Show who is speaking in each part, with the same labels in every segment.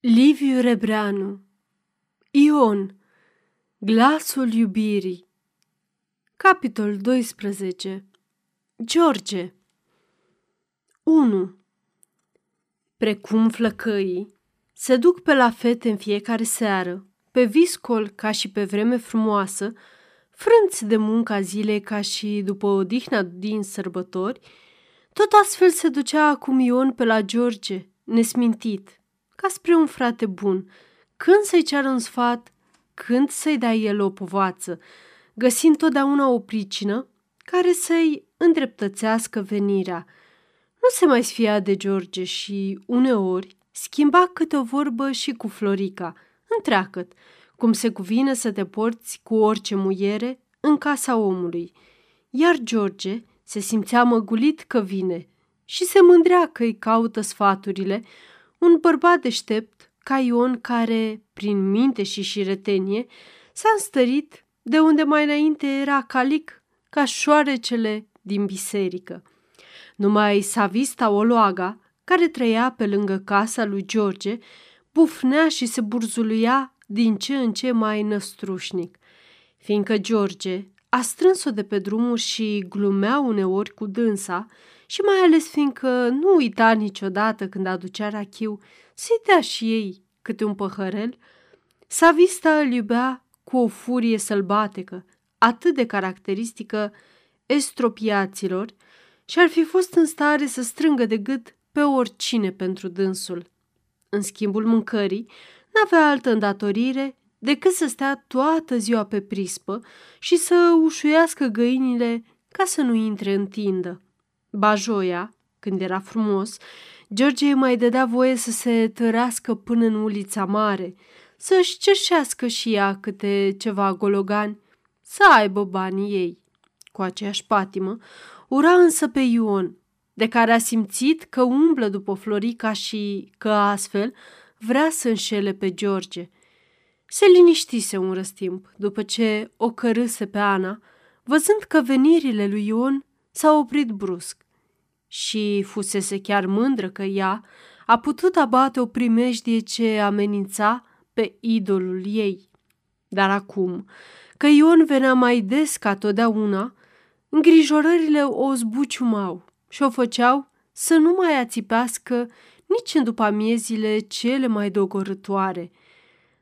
Speaker 1: Liviu Rebreanu. Ion Glasul iubirii. Capitol 12 George. 1. Precum flăcăii se duc pe la fete în fiecare seară, pe viscol ca și pe vreme frumoasă, frânți de munca zilei ca și după odihna din sărbători, tot astfel se ducea acum Ion pe la George, nesmintit, ca spre un frate bun, când să-i ceară un sfat, când să-i dea el o povață, găsind totdeauna o pricină care să-i îndreptățească venirea. Nu se mai sfia de George și, uneori, schimba câte o vorbă și cu Florica, întreacăt, cum se cuvine să te porți cu orice muiere în casa omului. Iar George se simțea măgulit că vine și se mândrea că îi caută sfaturile, un bărbat deștept ca Ion care, prin minte și șiretenie, s-a înstărit de unde mai înainte era calic ca șoarecele din biserică. Numai Savista Oloaga, care trăia pe lângă casa lui George, bufnea și se burzuluia din ce în ce mai năstrușnic, fiindcă George a strâns-o de pe drumuri și glumea uneori cu dânsa, și mai ales fiindcă nu uita niciodată când aducea rachiu să-i dea și ei câte un păhărel, Savista îl iubea cu o furie sălbatecă, atât de caracteristică estropiaților, și ar fi fost în stare să strângă de gât pe oricine pentru dânsul. În schimbul mâncării, n-avea altă îndatorire decât să stea toată ziua pe prispă și să ușuiască găinile ca să nu intre în tindă. Bajoia, când era frumos, George îi mai dădea voie să se tărească până în ulița mare, să-și cerșească și ea câte ceva gologani, să aibă banii ei. Cu aceeași patimă, ura însă pe Ion, de care a simțit că umblă după Florica și că astfel vrea să înșele pe George. Se liniștise un răstimp după ce o cărâse pe Ana, văzând că venirile lui Ion s-au oprit brusc și fusese chiar mândră că ea a putut abate o primejdie ce amenința pe idolul ei. Dar acum, că Ion venea mai des ca totdeauna, îngrijorările o zbuciumau și o făceau să nu mai ațipească nici în după amiezile cele mai dogorătoare.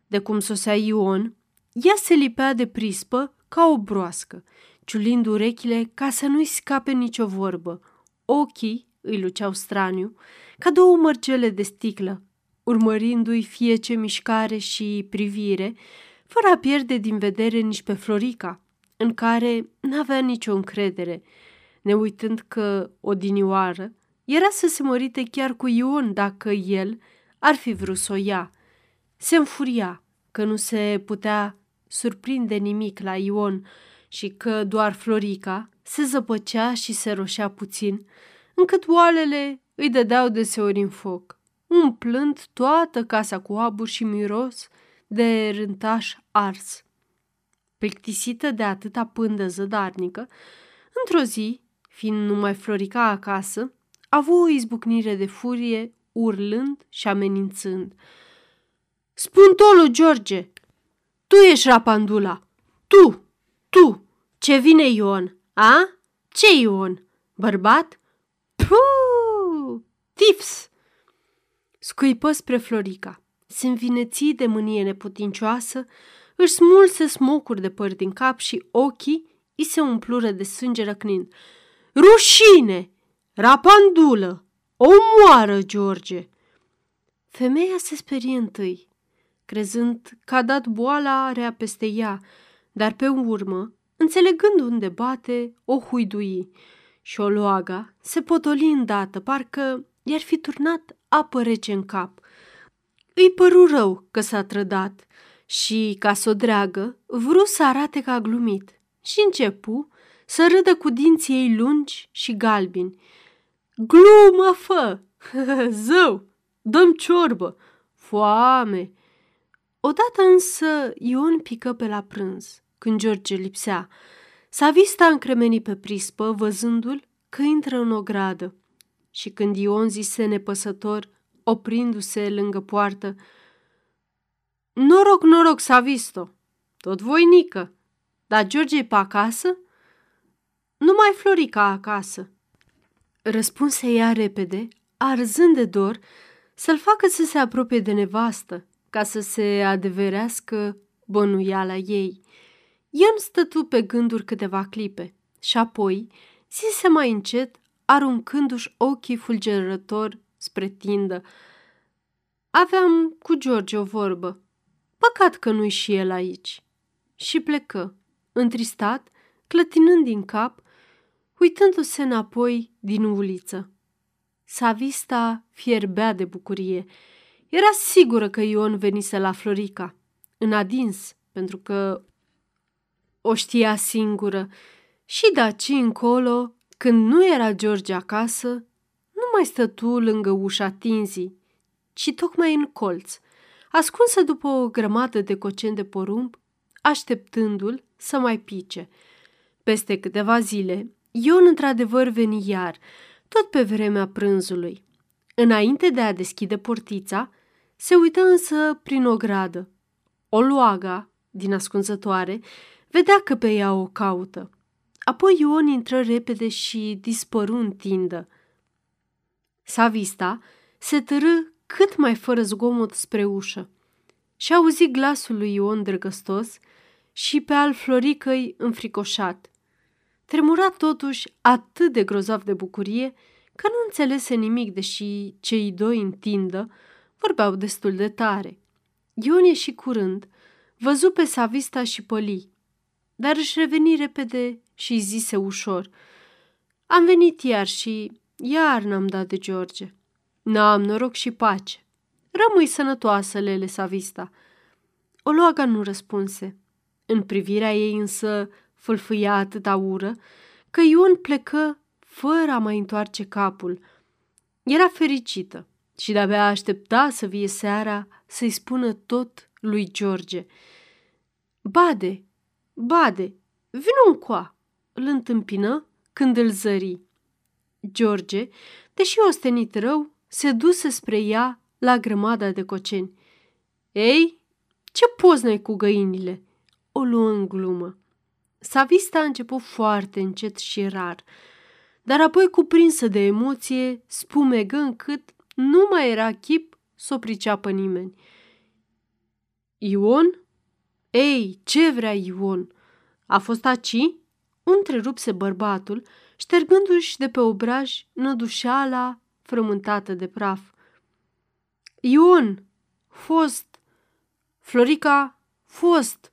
Speaker 1: De cum sosea Ion, ea se lipea de prispă ca o broască, ciulind urechile ca să nu-i scape nicio vorbă, Ochii îi luceau straniu, ca două mărgele de sticlă, urmărindu-i fie ce mișcare și privire, fără a pierde din vedere nici pe Florica, în care n-avea nicio încredere, ne uitând că, odinioară, era să se mărite chiar cu Ion dacă el ar fi vrut să o ia. Se înfuria că nu se putea surprinde nimic la Ion și că doar Florica se zăpăcea și se roșea puțin, încât oalele îi dădeau deseori în foc, umplând toată casa cu abur și miros de rântaș ars. Plictisită de atâta pândă zădarnică, într-o zi, fiind numai Florica acasă, a avut o izbucnire de furie, urlând și amenințând. Spun tolu, George! Tu ești rapandula! Tu! Tu! Ce vine Ion? A? Ce Ion? Bărbat? Puh! Tifs! Scuipă spre Florica. Se învineții de mânie neputincioasă, își smulse smocuri de păr din cap și ochii îi se umplură de sânge răcnind. Rușine! Rapandulă! Omoară, George! Femeia se sperie întâi, crezând că a dat boala rea peste ea, dar pe urmă Înțelegând unde bate, o huidui și o loaga se potoli îndată, parcă i-ar fi turnat apă rece în cap. Îi păru rău că s-a trădat și, ca să o dreagă, vrut să arate că a glumit și începu să râdă cu dinții ei lungi și galbini. Glumă, fă! Zău! Dăm ciorbă! Foame! Odată însă Ion pică pe la prânz când George lipsea. Savista încremeni pe prispă, văzându-l că intră în o gradă. Și când Ion zise nepăsător, oprindu-se lângă poartă, Noroc, noroc, s-a visto. Tot voinică. Dar George e pe acasă? Numai Florica acasă. Răspunse ea repede, arzând de dor, să-l facă să se apropie de nevastă, ca să se adeverească bănuiala ei. Ion stătu pe gânduri câteva clipe și apoi zise mai încet, aruncându-și ochii fulgerător spre tindă. Aveam cu George o vorbă. Păcat că nu-i și el aici. Și plecă, întristat, clătinând din cap, uitându-se înapoi din uliță. Savista fierbea de bucurie. Era sigură că Ion venise la Florica, în adins, pentru că o știa singură. Și de aici încolo, când nu era George acasă, nu mai stătu lângă ușa tinzii, ci tocmai în colț, ascunsă după o grămadă de coceni de porumb, așteptându-l să mai pice. Peste câteva zile, Ion într-adevăr veni iar, tot pe vremea prânzului. Înainte de a deschide portița, se uită însă prin o gradă. O luaga, din ascunzătoare, vedea că pe ea o caută. Apoi Ion intră repede și dispăru în tindă. Savista se târâ cât mai fără zgomot spre ușă și auzi glasul lui Ion drăgăstos și pe al Floricăi înfricoșat. Tremura totuși atât de grozav de bucurie că nu înțelese nimic, deși cei doi în tindă vorbeau destul de tare. Ion și curând, văzu pe Savista și Păli, dar își reveni repede și zise ușor. Am venit iar și iar n-am dat de George. N-am noroc și pace. Rămâi sănătoasă, Lele Savista. Oloaga nu răspunse. În privirea ei însă fâlfâia atâta ură că Ion plecă fără a mai întoarce capul. Era fericită și de-abia aștepta să vie seara să-i spună tot lui George. Bade, bade, vină coa, îl întâmpină când îl zări. George, deși ostenit rău, se duse spre ea la grămada de coceni. Ei, ce poznă cu găinile?" o luă în glumă. Savista a început foarte încet și rar, dar apoi cuprinsă de emoție, spumegă încât nu mai era chip să o priceapă nimeni. Ion? Ei, ce vrea Ion? A fost aci? Întrerupse bărbatul, ștergându-și de pe obraj nădușeala frământată de praf. Ion! Fost! Florica! Fost!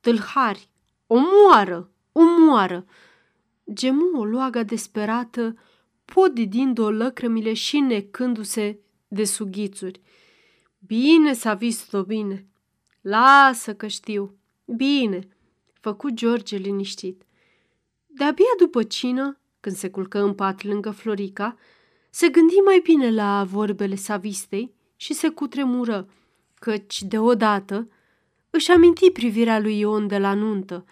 Speaker 1: Tâlhari! Omoară! Omoară! Gemu o luaga desperată, podidind-o lăcrămile și necându-se de sughițuri. Bine s-a vist-o, bine. Lasă că știu. Bine, făcu George liniștit. De-abia după cină, când se culcă în pat lângă Florica, se gândi mai bine la vorbele savistei și se cutremură, căci deodată își aminti privirea lui Ion de la nuntă,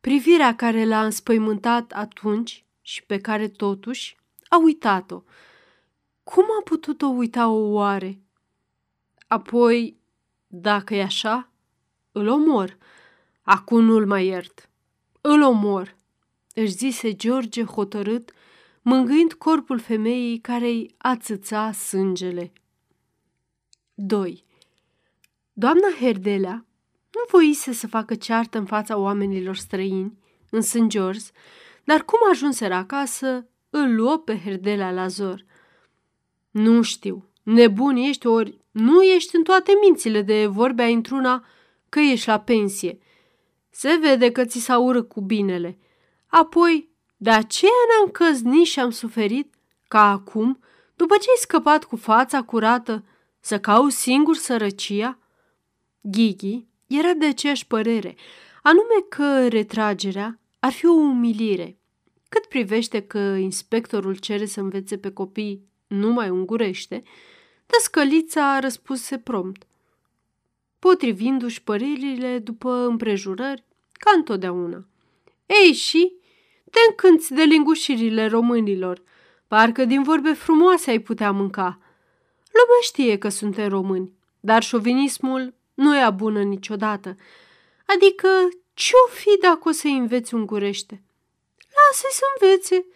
Speaker 1: privirea care l-a înspăimântat atunci și pe care totuși a uitat-o. Cum a putut-o uita o oare? Apoi, dacă e așa, îl omor. Acum nu-l mai iert. Îl omor, își zise George hotărât, mângâind corpul femeii care-i ațăța sângele. 2. Doamna Herdelea nu voise să facă ceartă în fața oamenilor străini, în St. George, dar cum ajunseră acasă, îl luă pe Herdelea la zor. Nu știu, nebun ești ori nu ești în toate mințile de vorbea într-una că ești la pensie. Se vede că ți s-a urât cu binele. Apoi, de aceea ne-am căznit și am suferit ca acum, după ce ai scăpat cu fața curată, să cauți singur sărăcia? Ghighi era de aceeași părere, anume că retragerea ar fi o umilire. Cât privește că inspectorul cere să învețe pe copii numai ungurește, Tăscălița răspuse prompt, potrivindu-și părerile după împrejurări, ca întotdeauna. Ei și, te încânți de lingușirile românilor, parcă din vorbe frumoase ai putea mânca. Lumea știe că suntem români, dar șovinismul nu e bună niciodată. Adică, ce-o fi dacă o să înveți ungurește? Lasă-i să învețe,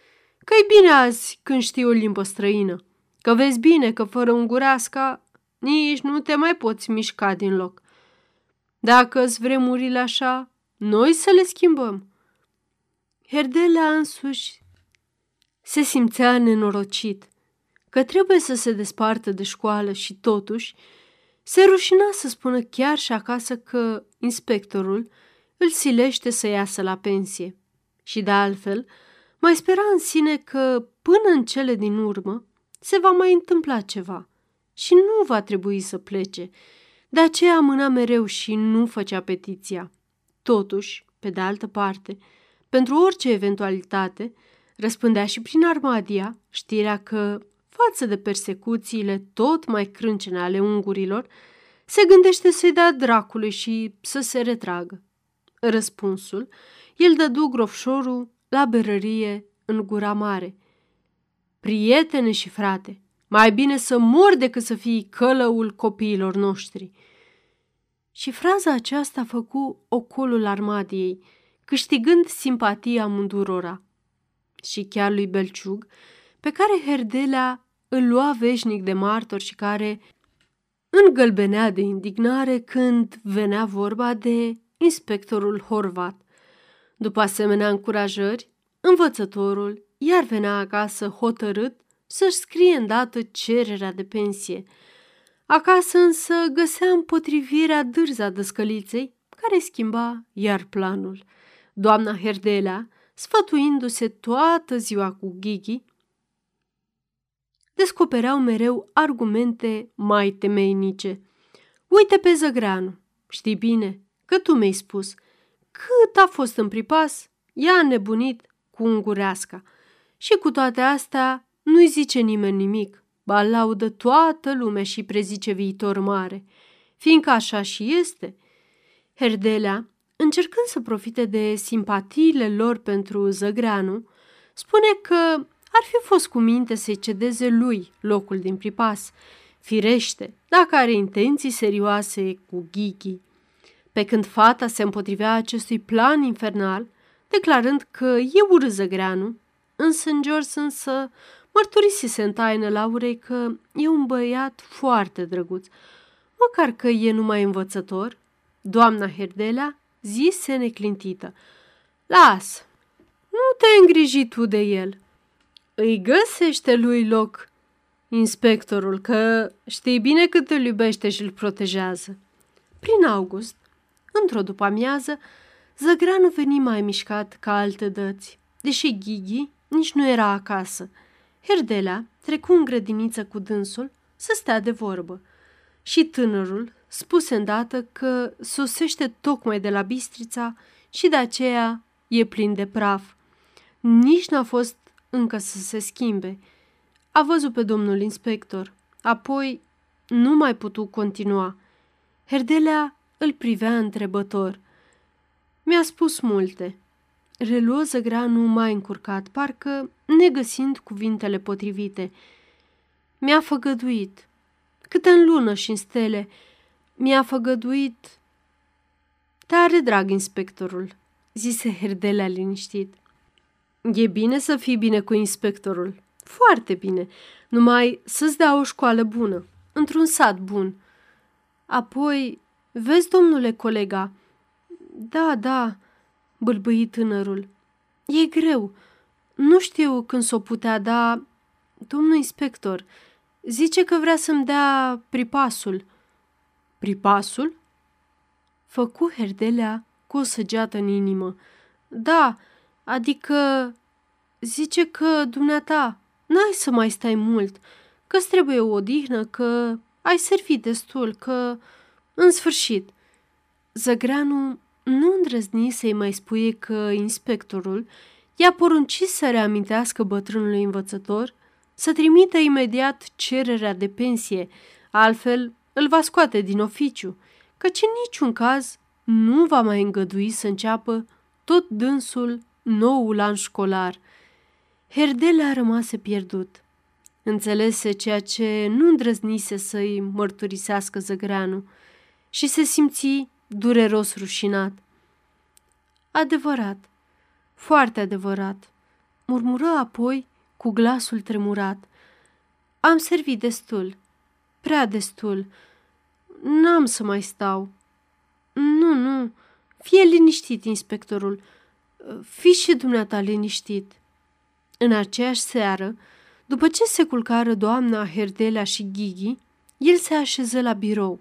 Speaker 1: că e bine azi când știi o limbă străină. Că vezi bine că fără ungureasca nici nu te mai poți mișca din loc. Dacă-s vremurile așa, noi să le schimbăm. Herdelea însuși se simțea nenorocit că trebuie să se despartă de școală și totuși se rușina să spună chiar și acasă că inspectorul îl silește să iasă la pensie. Și de altfel, mai spera în sine că până în cele din urmă se va mai întâmpla ceva și nu va trebui să plece. De aceea amâna mereu și nu făcea petiția. Totuși, pe de altă parte, pentru orice eventualitate, răspândea și prin Armadia știrea că, față de persecuțiile tot mai crâncene ale ungurilor, se gândește să-i dea dracului și să se retragă. Răspunsul, el dădu grofșorul la berărie în gura mare. Prietene și frate, mai bine să mor decât să fii călăul copiilor noștri. Și fraza aceasta făcu ocolul armadiei, câștigând simpatia mândurora. Și chiar lui Belciug, pe care Herdelea îl lua veșnic de martor și care îngălbenea de indignare când venea vorba de inspectorul Horvat. După asemenea încurajări, învățătorul iar venea acasă hotărât să-și scrie îndată cererea de pensie. Acasă însă găsea împotrivirea dârza dăscăliței, care schimba iar planul. Doamna Herdelea, sfătuindu-se toată ziua cu Ghighi, descopereau mereu argumente mai temeinice. Uite pe Zăgreanu, știi bine că tu mi-ai spus cât a fost în pripas, ea nebunit cu ungureasca. Și cu toate astea nu-i zice nimeni nimic, ba laudă toată lumea și prezice viitor mare, fiindcă așa și este. Herdelea, încercând să profite de simpatiile lor pentru Zăgreanu, spune că ar fi fost cu minte să-i cedeze lui locul din pripas, firește, dacă are intenții serioase cu Ghighi. Pe când fata se împotrivea acestui plan infernal, declarând că e urât Zăgreanu, însă în George însă mărturisise în taină Laurei că e un băiat foarte drăguț, măcar că e numai învățător. Doamna Herdelea zise neclintită. Las, nu te îngriji tu de el. Îi găsește lui loc inspectorul, că știi bine cât îl iubește și îl protejează. Prin august, într-o după-amiază, Zăgranu veni mai mișcat ca alte dăți, deși Ghighi nici nu era acasă – Herdelea trecu în grădiniță cu dânsul să stea de vorbă și tânărul spuse îndată că sosește tocmai de la Bistrița și de aceea e plin de praf. Nici n-a fost încă să se schimbe. A văzut pe domnul inspector, apoi nu mai putu continua. Herdelea îl privea întrebător. Mi-a spus multe, reluă zăgranul mai încurcat, parcă negăsind cuvintele potrivite. Mi-a făgăduit, cât în lună și în stele, mi-a făgăduit... Tare drag, inspectorul, zise Herdelea liniștit. E bine să fii bine cu inspectorul, foarte bine, numai să-ți dea o școală bună, într-un sat bun. Apoi, vezi, domnule colega, da, da, bâlbâi tânărul. E greu. Nu știu când s-o putea da... Domnul inspector, zice că vrea să-mi dea pripasul. Pripasul? Făcu Herdelea cu o săgeată în inimă. Da, adică zice că dumneata n-ai să mai stai mult, că-ți trebuie o odihnă, că ai servit destul, că... În sfârșit, Zăgreanu nu îndrăzni să-i mai spuie că inspectorul i-a poruncit să reamintească bătrânului învățător să trimită imediat cererea de pensie, altfel îl va scoate din oficiu, căci în niciun caz nu va mai îngădui să înceapă tot dânsul noul an școlar. Herdele a rămase pierdut. Înțelese ceea ce nu îndrăznise să-i mărturisească zăgreanu. și se simți dureros rușinat. Adevărat, foarte adevărat, murmură apoi cu glasul tremurat. Am servit destul, prea destul. N-am să mai stau. Nu, nu, fie liniștit, inspectorul. Fii și dumneata liniștit. În aceeași seară, după ce se culcară doamna Herdelea și Ghighi, el se așeză la birou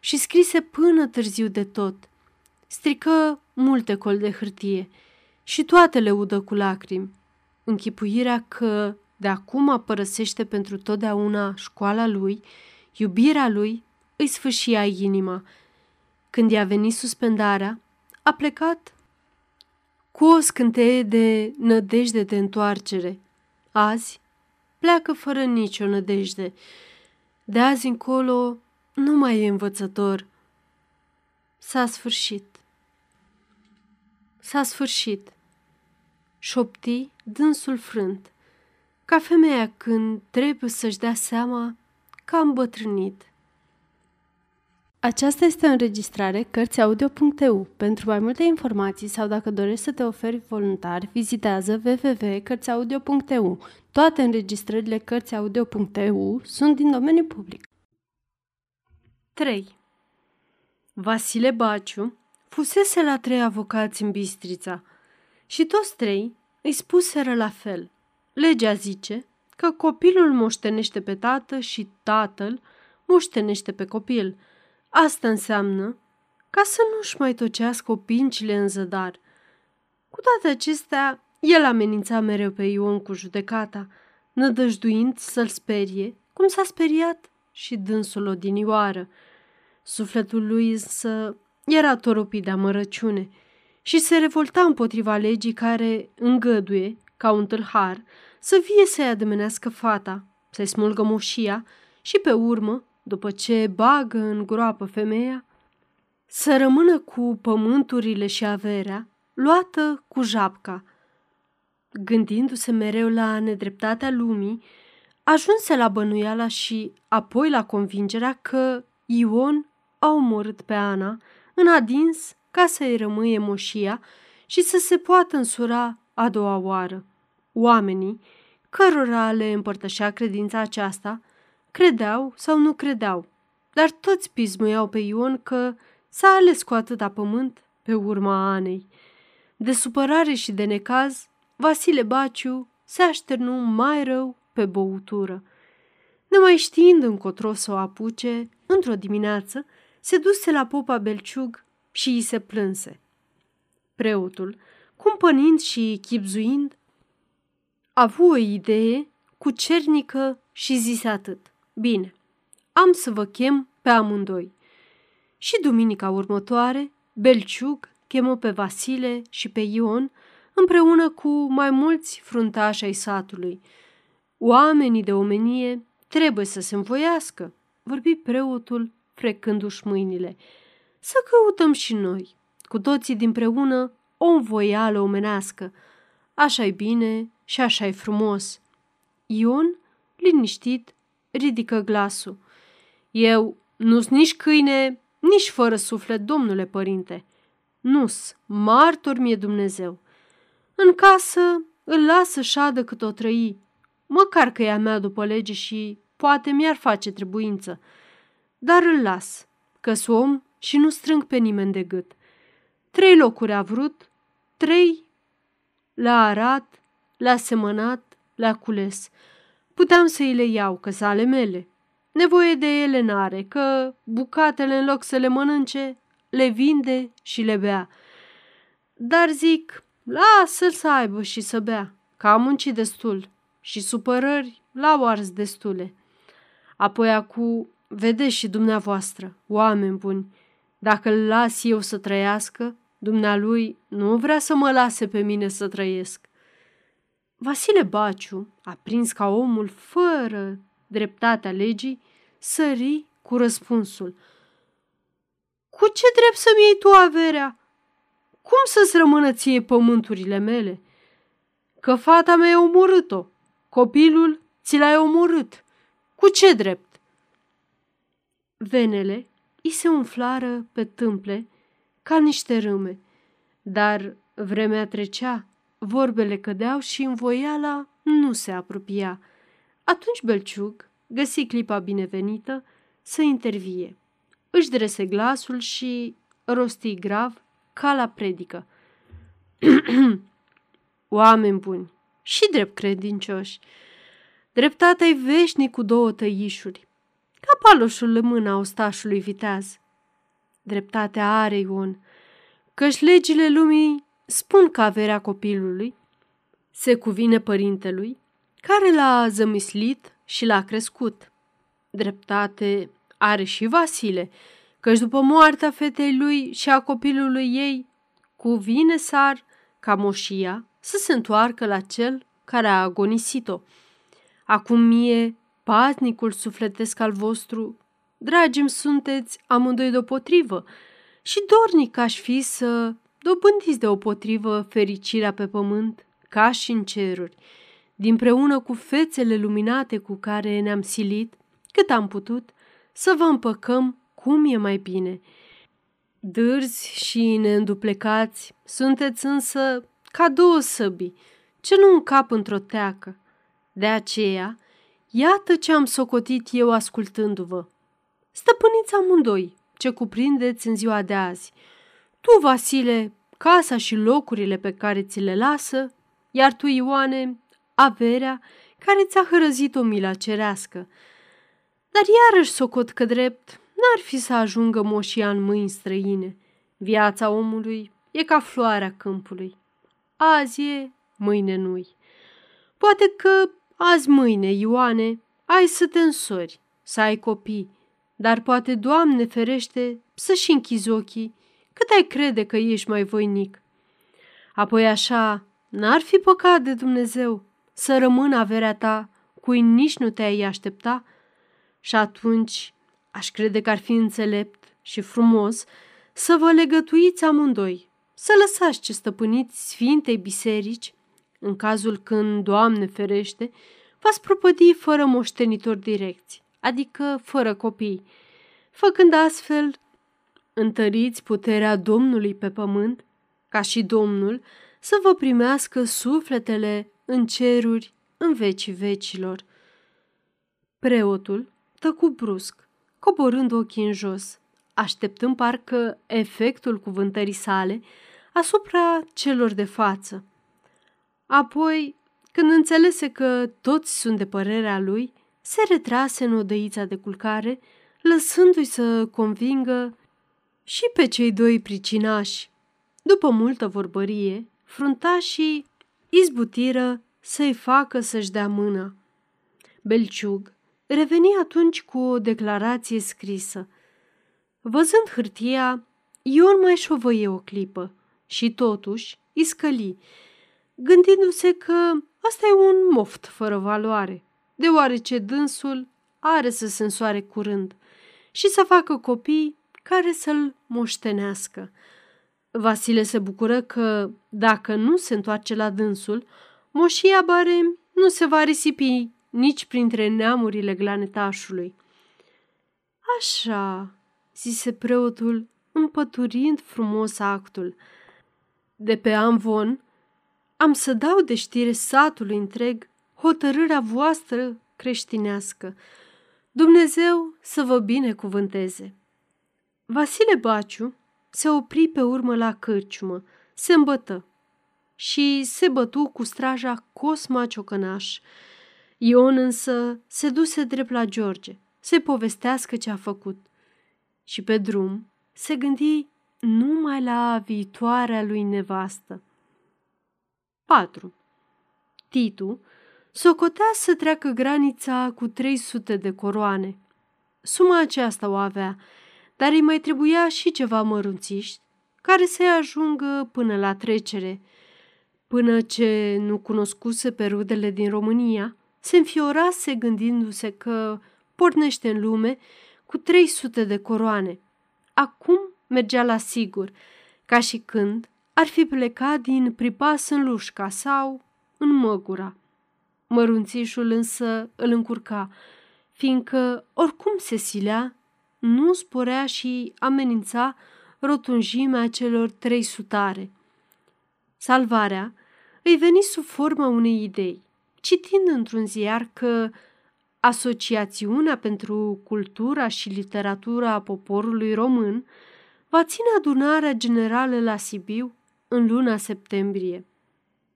Speaker 1: și scrise până târziu de tot. Strică multe col de hârtie și toate le udă cu lacrimi. Închipuirea că de acum părăsește pentru totdeauna școala lui, iubirea lui, îi sfâșia inima. Când i-a venit suspendarea, a plecat cu o scânteie de nădejde de întoarcere. Azi pleacă fără nicio nădejde. De azi încolo nu mai e învățător. S-a sfârșit. S-a sfârșit. Șopti dânsul frânt, ca femeia când trebuie să-și dea seama că am bătrânit.
Speaker 2: Aceasta este o înregistrare Cărțiaudio.eu. Pentru mai multe informații sau dacă dorești să te oferi voluntar, vizitează www.cărțiaudio.eu. Toate înregistrările Cărțiaudio.eu sunt din domeniu public.
Speaker 1: 3. Vasile Baciu fusese la trei avocați în Bistrița și toți trei îi spuseră la fel. Legea zice că copilul moștenește pe tată și tatăl moștenește pe copil – Asta înseamnă ca să nu-și mai tocească opincile în zădar. Cu toate acestea, el amenința mereu pe Ion cu judecata, nădăjduind să-l sperie, cum s-a speriat și dânsul odinioară. Sufletul lui însă era toropit de amărăciune și se revolta împotriva legii care îngăduie, ca un tâlhar, să vie să-i ademenească fata, să-i smulgă moșia și pe urmă după ce bagă în groapă femeia, să rămână cu pământurile și averea, luată cu japca. Gândindu-se mereu la nedreptatea lumii, ajunse la bănuiala și apoi la convingerea că Ion a omorât pe Ana în adins ca să-i rămâie moșia și să se poată însura a doua oară. Oamenii, cărora le împărtășea credința aceasta, Credeau sau nu credeau, dar toți pismuiau pe Ion că s-a ales cu atâta pământ pe urma Anei. De supărare și de necaz, Vasile Baciu se așternu mai rău pe băutură. Nemai știind încotro să o apuce, într-o dimineață, se duse la popa Belciug și îi se plânse. Preotul, cumpănind și chipzuind, a avut o idee cu cernică și zise atât. Bine, am să vă chem pe amândoi. Și duminica următoare, Belciug chemă pe Vasile și pe Ion împreună cu mai mulți fruntași ai satului. Oamenii de omenie trebuie să se învoiască, vorbi preotul frecându-și mâinile. Să căutăm și noi, cu toții dinpreună, o învoială omenească. Așa-i bine și așa-i frumos. Ion, liniștit, ridică glasul. Eu nu-s nici câine, nici fără suflet, domnule părinte. Nu-s, martor mie Dumnezeu. În casă îl lasă șadă cât o trăi, măcar că e a mea după lege și poate mi-ar face trebuință. Dar îl las, că om și nu strâng pe nimeni de gât. Trei locuri a vrut, trei le-a arat, le-a semănat, le-a cules. Puteam să îi le iau, că ale mele. Nevoie de ele n-are, că bucatele în loc să le mănânce, le vinde și le bea. Dar zic, lasă-l să aibă și să bea, că am muncit destul și supărări l-au ars destule. Apoi acu, vedeți și dumneavoastră, oameni buni, dacă îl las eu să trăiască, dumnealui nu vrea să mă lase pe mine să trăiesc. Vasile Baciu, aprins ca omul fără dreptatea legii, sări cu răspunsul. Cu ce drept să-mi iei tu averea? Cum să-ți rămână ție pământurile mele? Că fata mea a omorât-o. Copilul ți l-ai omorât. Cu ce drept? Venele i se umflară pe tâmple ca niște râme, dar vremea trecea, vorbele cădeau și învoiala nu se apropia. Atunci Belciug găsi clipa binevenită să intervie. Își drese glasul și rosti grav ca la predică. Oameni buni și drept credincioși, dreptatea e veșnic cu două tăișuri, ca paloșul în mâna ostașului viteaz. Dreptatea are Ion, căci legile lumii spun că averea copilului se cuvine părintelui care l-a zămislit și l-a crescut. Dreptate are și Vasile, căci după moartea fetei lui și a copilului ei, cuvine sar ca moșia să se întoarcă la cel care a agonisit-o. Acum mie, paznicul sufletesc al vostru, dragim sunteți amândoi deopotrivă și dornic aș fi să dobândiți deopotrivă fericirea pe pământ ca și în ceruri, dinpreună cu fețele luminate cu care ne-am silit, cât am putut, să vă împăcăm cum e mai bine. Dârzi și neînduplecați, sunteți însă ca două săbii, ce nu încap într-o teacă. De aceea, iată ce am socotit eu ascultându-vă. Stăpâniți amândoi ce cuprindeți în ziua de azi. Tu, Vasile, casa și locurile pe care ți le lasă, iar tu, Ioane, averea care ți-a hărăzit o mila cerească. Dar iarăși socot că drept n-ar fi să ajungă moșia în mâini străine. Viața omului e ca floarea câmpului. Azi e, mâine nu-i. Poate că azi mâine, Ioane, ai să te însori, să ai copii, dar poate, Doamne ferește, să-și închizi ochii, cât ai crede că ești mai voinic. Apoi așa, n-ar fi păcat de Dumnezeu să rămână averea ta cui nici nu te-ai aștepta? Și atunci aș crede că ar fi înțelept și frumos să vă legătuiți amândoi, să lăsați ce stăpâniți Sfintei Biserici, în cazul când, Doamne ferește, v-ați propădi fără moștenitori direcți, adică fără copii, făcând astfel întăriți puterea Domnului pe pământ, ca și Domnul să vă primească sufletele în ceruri în vecii vecilor. Preotul tăcu brusc, coborând ochii în jos, așteptând parcă efectul cuvântării sale asupra celor de față. Apoi, când înțelese că toți sunt de părerea lui, se retrase în odăița de culcare, lăsându-i să convingă și pe cei doi pricinași. După multă vorbărie, fruntașii izbutiră să-i facă să-și dea mâna. Belciug reveni atunci cu o declarație scrisă. Văzând hârtia, Ion mai șovăie o clipă și totuși iscăli, gândindu-se că asta e un moft fără valoare, deoarece dânsul are să se însoare curând și să facă copii care să-l moștenească. Vasile se bucură că, dacă nu se întoarce la dânsul, moșia Barem nu se va risipi nici printre neamurile glanetașului. Așa, zise preotul, împăturind frumos actul. De pe Amvon am să dau de știre satului întreg hotărârea voastră creștinească. Dumnezeu să vă binecuvânteze. Vasile Baciu se opri pe urmă la cârciumă, se îmbătă și se bătu cu straja Cosma Ciocănaș. Ion însă se duse drept la George, se povestească ce a făcut. Și pe drum se gândi numai la viitoarea lui nevastă. 4. Titu socotea să treacă granița cu 300 de coroane. Suma aceasta o avea, dar îi mai trebuia și ceva mărunțiști care să-i ajungă până la trecere. Până ce nu cunoscuse pe rudele din România, se înfiorase gândindu-se că pornește în lume cu 300 de coroane. Acum mergea la sigur, ca și când ar fi plecat din pripas în Lușca sau în Măgura. Mărunțișul însă îl încurca, fiindcă oricum se silea nu sporea și amenința rotunjimea celor trei sutare. Salvarea îi veni sub forma unei idei, citind într-un ziar că Asociațiunea pentru Cultura și Literatura a Poporului Român va ține adunarea generală la Sibiu în luna septembrie,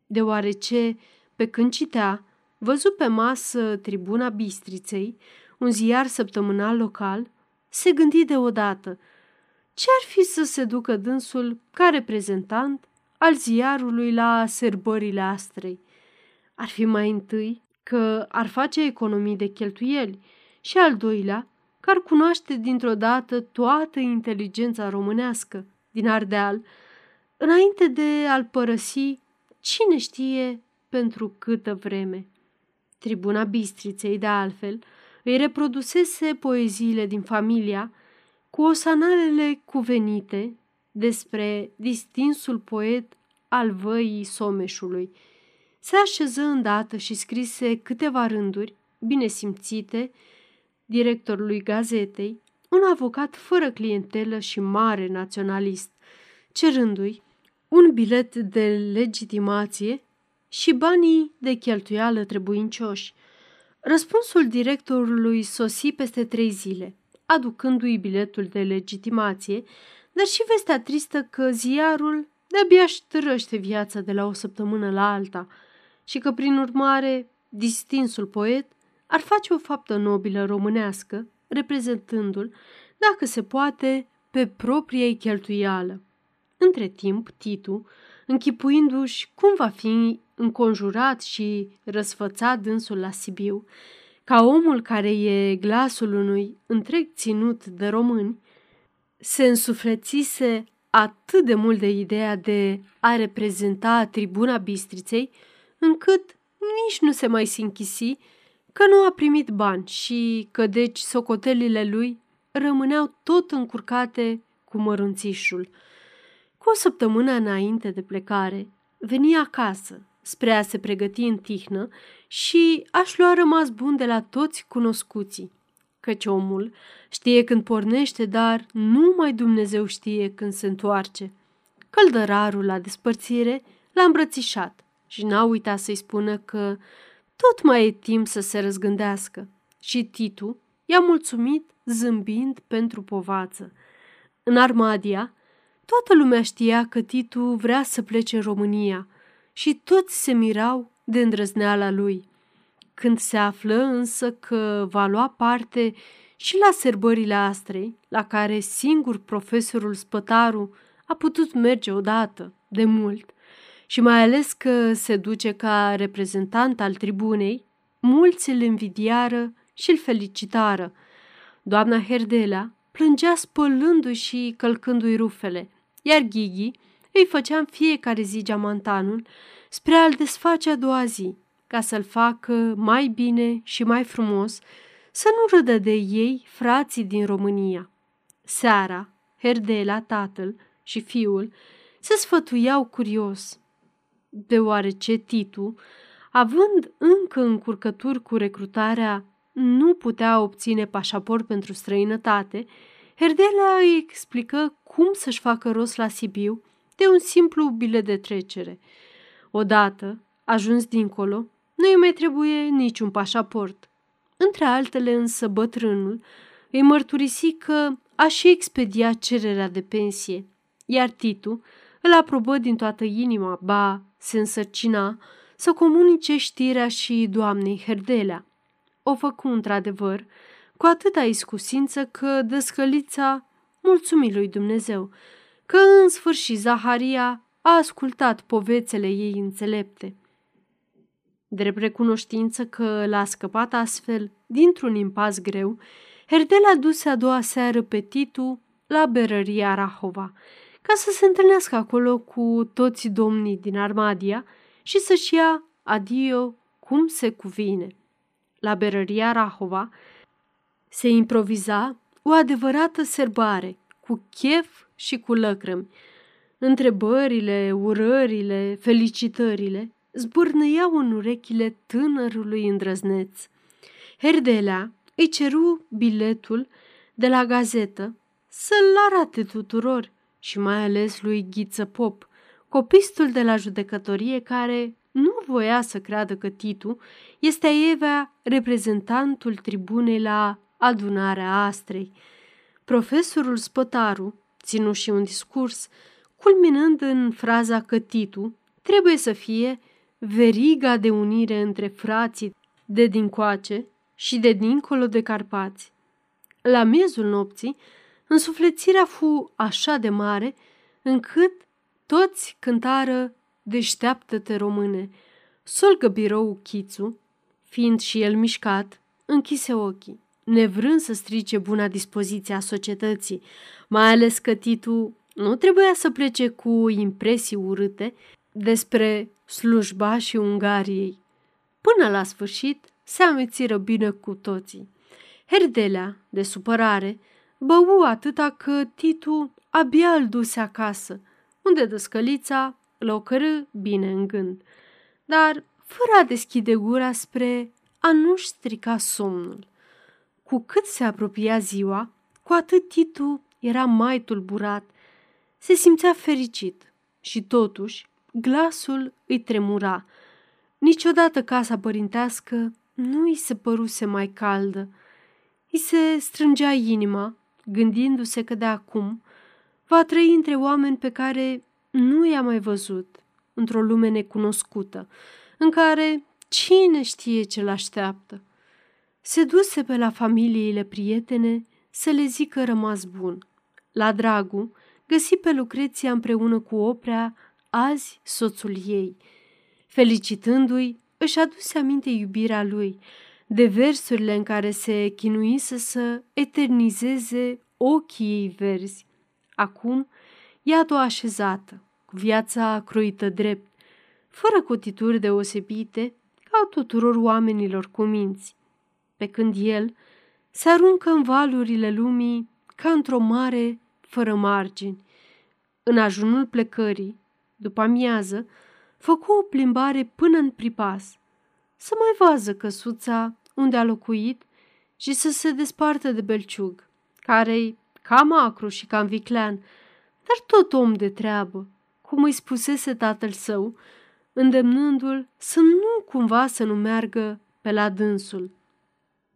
Speaker 1: deoarece, pe când citea, văzut pe masă Tribuna Bistriței, un ziar săptămânal local, se gândi deodată ce ar fi să se ducă dânsul ca reprezentant al ziarului la serbările astrei. Ar fi mai întâi că ar face economii de cheltuieli și al doilea că ar cunoaște dintr-o dată toată inteligența românească din Ardeal, înainte de a-l părăsi cine știe pentru câtă vreme. Tribuna Bistriței, de altfel, îi reprodusese poeziile din familia cu osanalele cuvenite despre distinsul poet al văii Someșului. Se așeză îndată și scrise câteva rânduri, bine simțite, directorului gazetei, un avocat fără clientelă și mare naționalist, cerându-i un bilet de legitimație și banii de cheltuială trebuincioși. Răspunsul directorului sosi peste trei zile, aducându-i biletul de legitimație, dar și vestea tristă că ziarul de-abia își trăște viața de la o săptămână la alta și că, prin urmare, distinsul poet ar face o faptă nobilă românească, reprezentându-l, dacă se poate, pe propria cheltuială. Între timp, Titu, închipuindu-și cum va fi înconjurat și răsfățat dânsul la Sibiu, ca omul care e glasul unui întreg ținut de români, se însuflețise atât de mult de ideea de a reprezenta tribuna Bistriței, încât nici nu se mai sinchisi că nu a primit bani și că deci socotelile lui rămâneau tot încurcate cu mărunțișul. Cu o săptămână înainte de plecare, veni acasă spre a se pregăti în tihnă și aș lua rămas bun de la toți cunoscuții, căci omul știe când pornește, dar numai Dumnezeu știe când se întoarce. Căldărarul la despărțire l-a îmbrățișat și n-a uitat să-i spună că tot mai e timp să se răzgândească și Titu i-a mulțumit zâmbind pentru povață. În Armadia, toată lumea știa că Titu vrea să plece în România și toți se mirau de îndrăzneala lui. Când se află însă că va lua parte și la serbările astrei, la care singur profesorul Spătaru a putut merge odată, de mult, și mai ales că se duce ca reprezentant al tribunei, mulți îl învidiară și îl felicitară. Doamna Herdela plângea spălându-i și călcându-i rufele, iar Ghighi îi făcea în fiecare zi geamantanul spre a-l desface a doua zi, ca să-l facă mai bine și mai frumos, să nu râdă de ei frații din România. Seara, Herdela, tatăl și fiul se sfătuiau curios, deoarece Titu, având încă încurcături cu recrutarea, nu putea obține pașaport pentru străinătate, Herdela îi explică cum să-și facă rost la Sibiu de un simplu bilet de trecere. Odată, ajuns dincolo, nu îi mai trebuie niciun pașaport. Între altele însă bătrânul îi mărturisi că a și expediat cererea de pensie, iar Titu îl aprobă din toată inima, ba, se însărcina să comunice știrea și doamnei Herdelea. O făcu într-adevăr cu atâta iscusință că dăscălița mulțumi lui Dumnezeu, că în sfârșit Zaharia a ascultat povețele ei înțelepte. Drept recunoștință că l-a scăpat astfel dintr-un impas greu, Herdela duse a doua seară pe Titu la berăria Rahova, ca să se întâlnească acolo cu toți domnii din Armadia și să-și ia adio cum se cuvine. La berăria Rahova se improviza o adevărată serbare, cu chef și cu lăcrămi. Întrebările, urările, felicitările zbârnăiau în urechile tânărului îndrăzneț. Herdelea îi ceru biletul de la gazetă să-l arate tuturor și mai ales lui Ghiță Pop, copistul de la judecătorie care nu voia să creadă că Titu este Evea reprezentantul tribunei la adunarea Astrei. Profesorul Spătaru ținu și un discurs, culminând în fraza că Titu trebuie să fie veriga de unire între frații de dincoace și de dincolo de Carpați. La miezul nopții, însuflețirea fu așa de mare încât toți cântară Deșteaptă-te, române! Solgă birou Chițu, fiind și el mișcat, închise ochii, nevrând să strice buna dispoziție a societății, mai ales că Titu nu trebuia să plece cu impresii urâte despre slujba și Ungariei. Până la sfârșit, se amețiră bine cu toții. Herdelea, de supărare, bău atâta că Titu abia îl duse acasă, unde dăscălița locărâ bine în gând, dar fără a deschide gura spre a nu-și strica somnul. Cu cât se apropia ziua, cu atât Titu era mai tulburat. Se simțea fericit și totuși glasul îi tremura. Niciodată casa părintească nu îi se păruse mai caldă. Îi se strângea inima, gândindu-se că de acum va trăi între oameni pe care nu i-a mai văzut, într-o lume necunoscută, în care cine știe ce-l așteaptă. Se duse pe la familiile prietene să le zică rămas bun. La Dragu găsi pe Lucreția împreună cu Oprea azi soțul ei. Felicitându-i, își aduse aminte iubirea lui, de versurile în care se chinuise să eternizeze ochii ei verzi. Acum, iată-o așezată, cu viața croită drept, fără cotituri deosebite, ca tuturor oamenilor cu minți, pe când el se aruncă în valurile lumii ca într-o mare fără margini. În ajunul plecării, după amiază, făcu o plimbare până în pripas, să mai vază căsuța unde a locuit și să se despartă de belciug, care-i cam acru și cam viclean, dar tot om de treabă, cum îi spusese tatăl său, îndemnându-l să nu cumva să nu meargă pe la dânsul.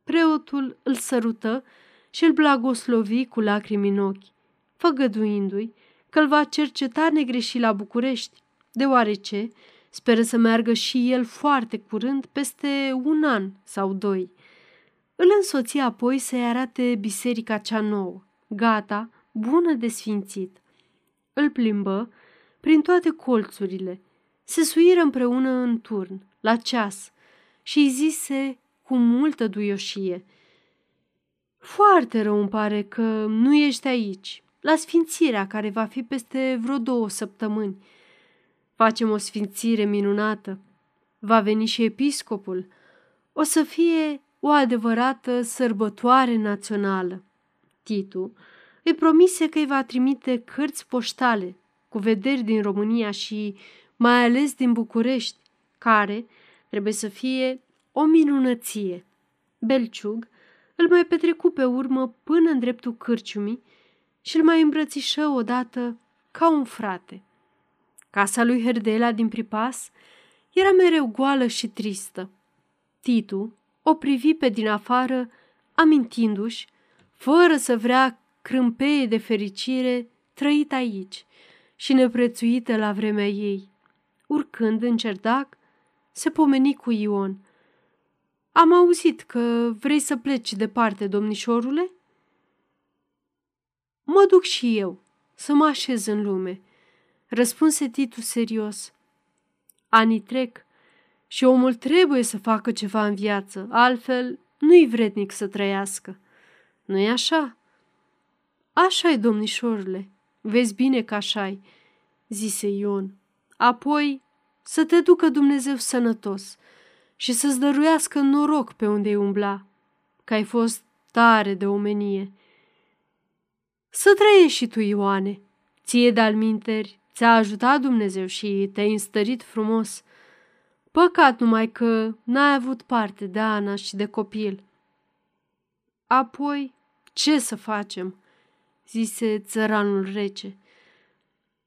Speaker 1: Preotul îl sărută și îl blagoslovi cu lacrimi în ochi, făgăduindu-i că îl va cerceta negreșit la București, deoarece speră să meargă și el foarte curând, peste un an sau doi. Îl însoți apoi să-i arate biserica cea nouă, gata, bună de sfințit. Îl plimbă prin toate colțurile, se suiră împreună în turn, la ceas, și îi zise cu multă duioșie. Foarte rău îmi pare că nu ești aici, la sfințirea care va fi peste vreo două săptămâni. Facem o sfințire minunată. Va veni și episcopul. O să fie o adevărată sărbătoare națională. Titu îi promise că îi va trimite cărți poștale cu vederi din România și mai ales din București, care trebuie să fie o minunăție. Belciug îl mai petrecu pe urmă până în dreptul cârciumii și îl mai îmbrățișă odată ca un frate. Casa lui Herdela din Pripas era mereu goală și tristă. Titu o privi pe din afară, amintindu-și, fără să vrea crâmpeie de fericire, trăit aici și neprețuită la vremea ei. Urcând în cerdac, se pomeni cu Ion. Am auzit că vrei să pleci departe, domnișorule?" Mă duc și eu, să mă așez în lume, răspunse Titu serios. Anii trec și omul trebuie să facă ceva în viață, altfel nu-i vrednic să trăiască. Nu-i așa? așa e, domnișorule, vezi bine că așa zise Ion. Apoi să te ducă Dumnezeu sănătos și să-ți dăruiască noroc pe unde umbla, că ai fost tare de omenie. Să trăiești și tu, Ioane. Ție de alminteri ți-a ajutat Dumnezeu și te-ai înstărit frumos. Păcat numai că n-ai avut parte de Ana și de copil. Apoi, ce să facem?" zise țăranul rece.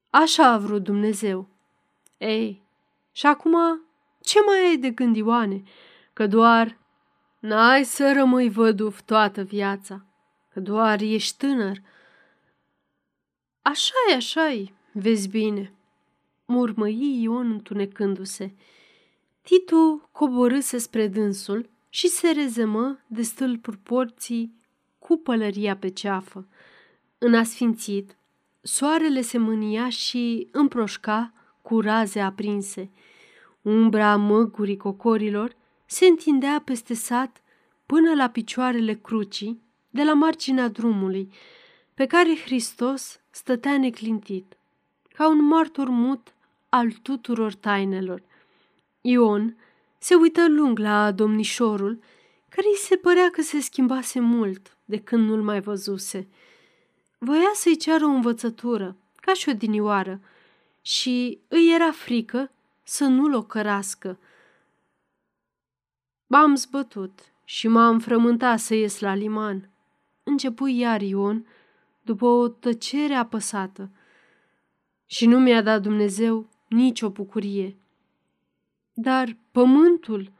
Speaker 1: Așa a vrut Dumnezeu. Ei, și acum ce mai ai de gând, Ioane? Că doar n-ai să rămâi văduv toată viața, că doar ești tânăr. Așa-i, așa-i, vezi bine, murmăi Ion întunecându-se. Titu coborâse spre dânsul și se rezemă de stâlpuri porții cu pălăria pe ceafă. În asfințit, soarele se mânia și împroșca cu raze aprinse. Umbra măgurii cocorilor se întindea peste sat până la picioarele crucii de la marginea drumului, pe care Hristos stătea neclintit, ca un martor mut al tuturor tainelor. Ion se uită lung la domnișorul, care îi se părea că se schimbase mult de când nu-l mai văzuse. Voia să-i ceară o învățătură, ca și o dinioară, și îi era frică să nu-l ocărască. M-am zbătut și m-am frământat să ies la liman. Începu iar Ion, după o tăcere apăsată. Și nu mi-a dat Dumnezeu nicio bucurie. Dar pământul?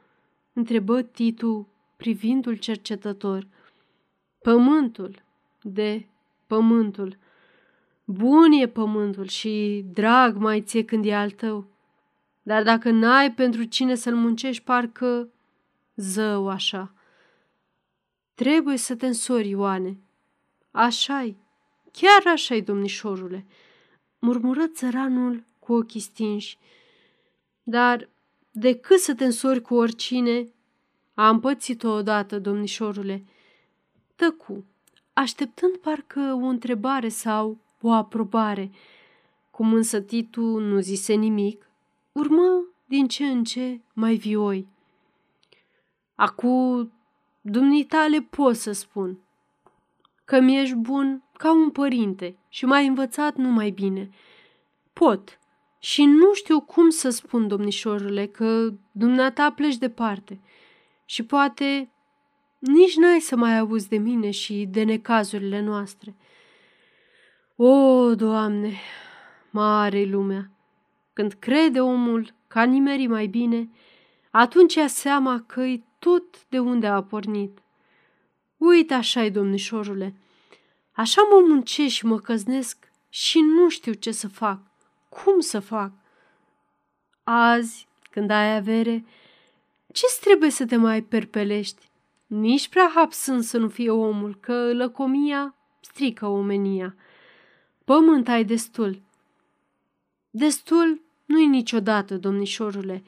Speaker 1: întrebă Titu privindu-l cercetător. Pământul, de pământul. Bun e pământul și drag mai ție când e al tău. Dar dacă n-ai pentru cine să-l muncești, parcă zău așa. Trebuie să te însori, Ioane. Așa-i, chiar așa-i, domnișorule, murmură țăranul cu ochii stinși. Dar decât să te însori cu oricine, am pățit-o odată, domnișorule. Tăcu, așteptând parcă o întrebare sau o aprobare. Cum însă Titu nu zise nimic, urmă din ce în ce mai vioi. Acu, dumnitale pot să spun că mi-ești bun ca un părinte și m-ai învățat numai bine. Pot și nu știu cum să spun, domnișorule, că dumneata pleci departe și poate nici n-ai să mai auzi de mine și de necazurile noastre. O, Doamne, mare lumea! Când crede omul că nimeri mai bine, atunci ia seama că-i tot de unde a pornit. Uite așa-i, domnișorule, așa mă muncesc și mă căznesc și nu știu ce să fac, cum să fac. Azi, când ai avere, ce trebuie să te mai perpelești? Nici prea hapsând să nu fie omul, că lăcomia strică omenia. Pământ ai destul. Destul nu-i niciodată, domnișorule,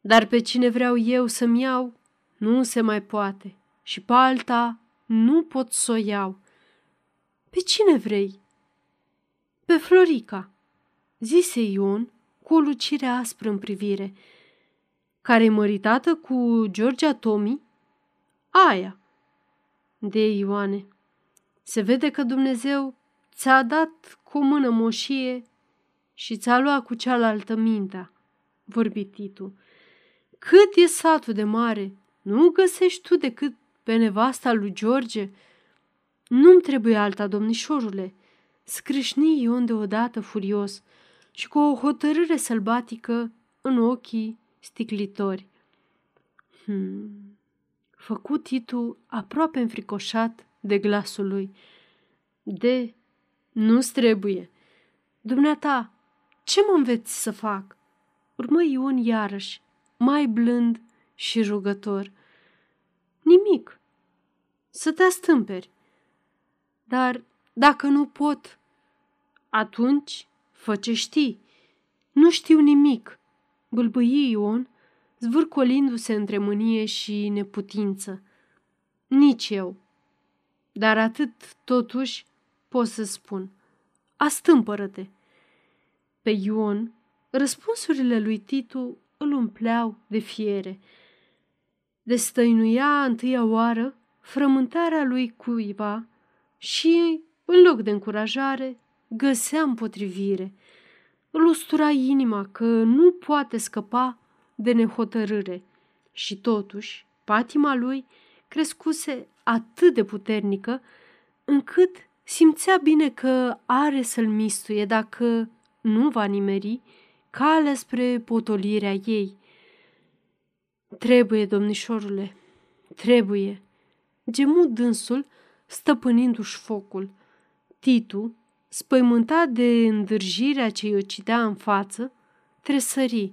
Speaker 1: dar pe cine vreau eu să-mi iau, nu se mai poate și pe alta nu pot să o iau. Pe cine vrei? Pe Florica, zise Ion cu o lucire aspră în privire. Care e măritată cu Georgia Tomi? Aia. De Ioane. Se vede că Dumnezeu ți-a dat cu o mână moșie și ți-a luat cu cealaltă mintea, vorbi Titu. Cât e satul de mare, nu găsești tu decât pe nevasta lui George? Nu-mi trebuie alta, domnișorule, scrâșni Ion deodată furios și cu o hotărâre sălbatică în ochii sticlitori. Hmm. Făcu Titu aproape înfricoșat de glasul lui. De, nu-ți trebuie. Dumneata, ce mă înveți să fac? Urmă Ion iarăși, mai blând și rugător. Nimic. Să te astâmperi. Dar dacă nu pot, atunci fă ce știi. Nu știu nimic, bâlbâi Ion, zvârcolindu-se între mânie și neputință. Nici eu. Dar atât, totuși, pot să spun. Astâmpără-te. Pe Ion, răspunsurile lui Titu îl umpleau de fiere. Destăinuia întâia oară frământarea lui cuiva și, în loc de încurajare, găsea împotrivire. Îl ustura inima că nu poate scăpa de nehotărâre și totuși patima lui crescuse atât de puternică încât simțea bine că are să-l mistuie dacă nu va nimeri calea spre potolirea ei. Trebuie, domnișorule, trebuie, gemu dânsul, stăpânindu-și focul. Titu, spăimântat de îndârjirea ce îi ocidea în față, tresări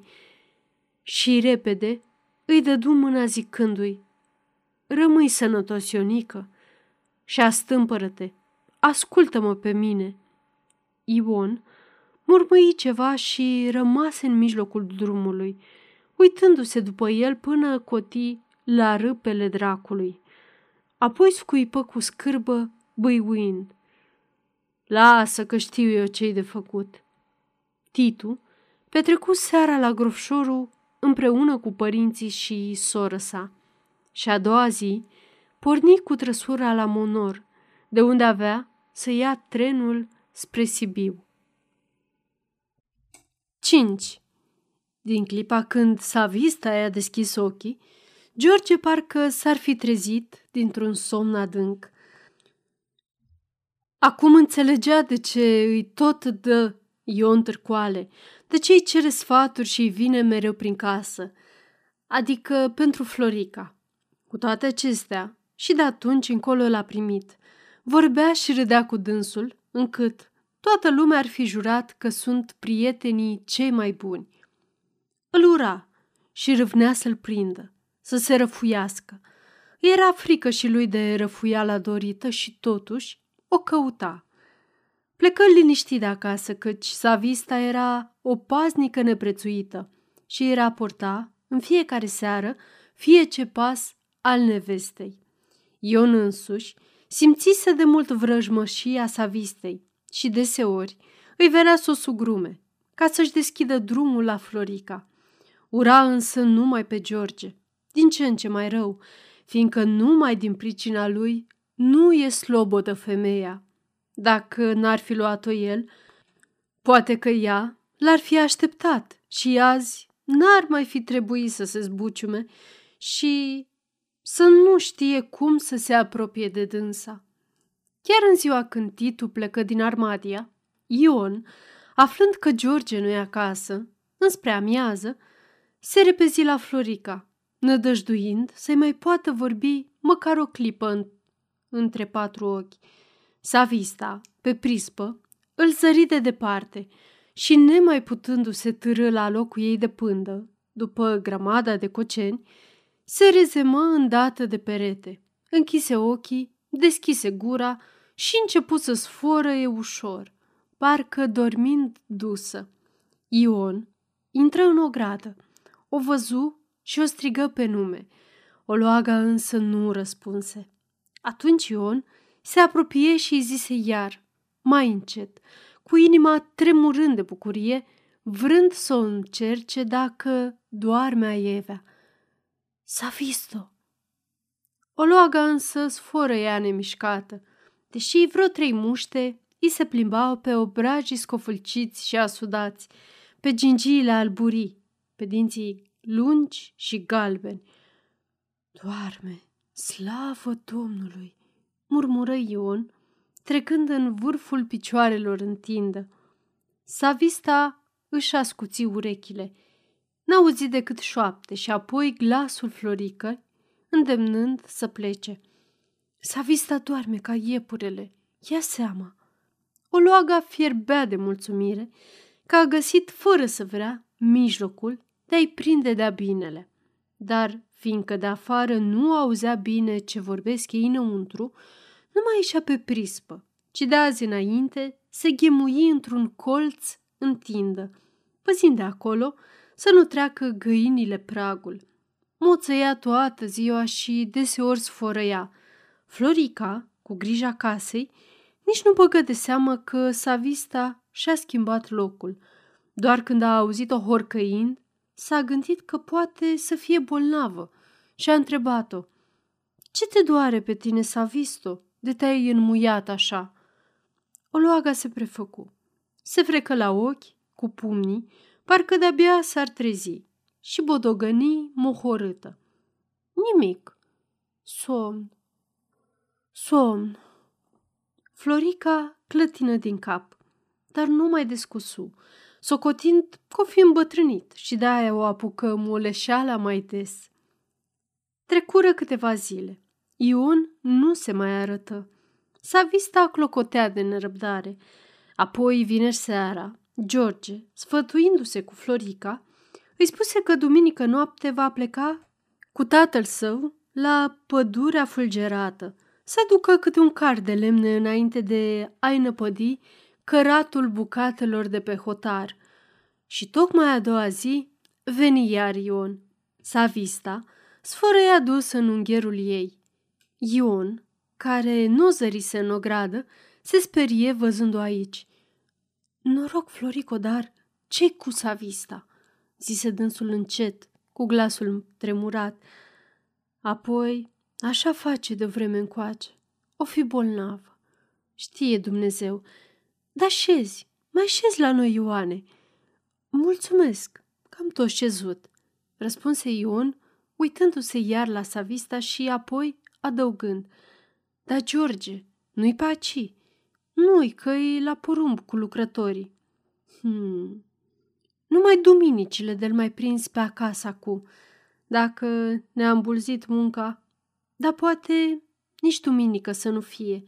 Speaker 1: și repede îi dădu mâna zicându-i Rămâi sănătos, Ionică, și astâmpără-te, ascultă-mă pe mine. Ion murmăi ceva și rămase în mijlocul drumului, uitându-se după el până coti la râpele dracului. Apoi scuipă cu scârbă, băiuind. Lasă că știu eu ce-i de făcut. Titu petrecu seara la grofșorul împreună cu părinții și soră sa. Și a doua zi porni cu trăsura la Monor, de unde avea să ia trenul spre Sibiu. 5. Din clipa când Savista i-a deschis ochii, George parcă s-ar fi trezit dintr-un somn adânc. Acum înțelegea de ce îi tot dă Ion târcoale, de ce îi cere sfaturi și îi vine mereu prin casă, adică pentru Florica. Cu toate acestea, și de atunci încolo l-a primit. Vorbea și râdea cu dânsul, încât toată lumea ar fi jurat că sunt prietenii cei mai buni. Îl ura și râvnea să-l prindă, să se răfuiască. Era frică și lui de răfuiala dorită și totuși o căuta. Plecă liniștit de acasă, căci Savista era o paznică neprețuită și îi raporta în fiecare seară fie ce pas al nevestei. Ion însuși simțise de mult vrăjmășia Savistei și deseori îi venea să o sugrume, ca să-și deschidă drumul la Florica. Ura însă numai pe George, din ce în ce mai rău, fiindcă numai din pricina lui nu e slobodă femeia. Dacă n-ar fi luat-o el, poate că ea l-ar fi așteptat și azi n-ar mai fi trebuit să se zbuciume și să nu știe cum să se apropie de dânsa. Chiar în ziua când Titu plecă din Armadia, Ion, aflând că George nu e acasă, înspre amiază, se repezi la Florica, nădăjduind să-i mai poată vorbi măcar o clipă în, între patru ochi. Savista, pe prispă, îl zări de departe și, nemai putându-se târâ la locul ei de pândă, după grămada de coceni, se rezemă îndată de perete, închise ochii, deschise gura și început să sforăie ușor, parcă dormind dusă. Ion intră în o gradă, o văzu și o strigă pe nume. Oloaga însă nu răspunse. Atunci Ion se apropie și îi zise iar, mai încet, cu inima tremurând de bucurie, vrând să o încerce dacă doarmea Evea. S-a visto! Oloaga însă sforă ea nemișcată, deși vreo trei muște îi se plimbau pe obrajii scofâlciți și asudați, pe gingiile alburii, pe dinții lungi și galbeni. Doarme, slavă Domnului! murmură Ion, trecând în vârful picioarelor în tindă. Savista își ascuți urechile. N-auzi decât șoapte și apoi glasul Florică, îndemnând să plece. Savista doarme ca iepurele, ia seama. O luaga fierbea de mulțumire că a găsit, fără să vrea, mijlocul de a-i prinde de-a binele. Dar, fiindcă de afară nu auzea bine ce vorbesc ei înăuntru, nu mai ieșea pe prispă, ci de azi înainte se ghemui într-un colț în tindă, păzind de acolo să nu treacă găinile pragul. Moțăia toată ziua și deseori sforăia. Florica, cu grija casei, nici nu băgă de seamă că Savista și-a schimbat locul. Doar când a auzit-o horcăind, s-a gândit că poate să fie bolnavă și a întrebat-o. Ce te doare pe tine, Savisto, de te-ai înmuiat așa?" Oloaga se prefăcu. Se frecă la ochi, cu pumnii, parcă de-abia s-ar trezi și bodogăni mohorâtă. Nimic. Somn. Somn. Florica clătină din cap, dar nu mai descusu, socotind că o fi îmbătrânit și de-aia o apucă muleșeala mai des. Trecură câteva zile. Ion nu se mai arătă. S-a vista clocotea de nerăbdare. Apoi, vineri seara, George, sfătuindu-se cu Florica, îi spuse că duminică noapte va pleca cu tatăl său la pădurea fulgerată, să ducă câte un car de lemne înainte de a-i năpădi căratul bucatelor de pe hotar. Și tocmai a doua zi veni iar Ion. S-a vista, sfărăia dus în ungherul ei. Ion, care nu zărise în ogradă, se sperie văzându-o aici. Noroc, Florico, dar ce cu Savista? zise dânsul încet, cu glasul tremurat. Apoi, așa face de vreme încoace. O fi bolnavă. Știe Dumnezeu. Dar șezi, mai șezi la noi, Ioane. Mulțumesc, că am tot șezut, răspunse Ion, uitându-se iar la Savista și apoi adăugând. Dar, George, nu-i pe aci. Nu-i că e la porumb cu lucrătorii. Hmm. Numai duminicile de-l mai prins pe acasă cu. Dacă ne-a îmbulzit munca, dar poate nici duminică să nu fie,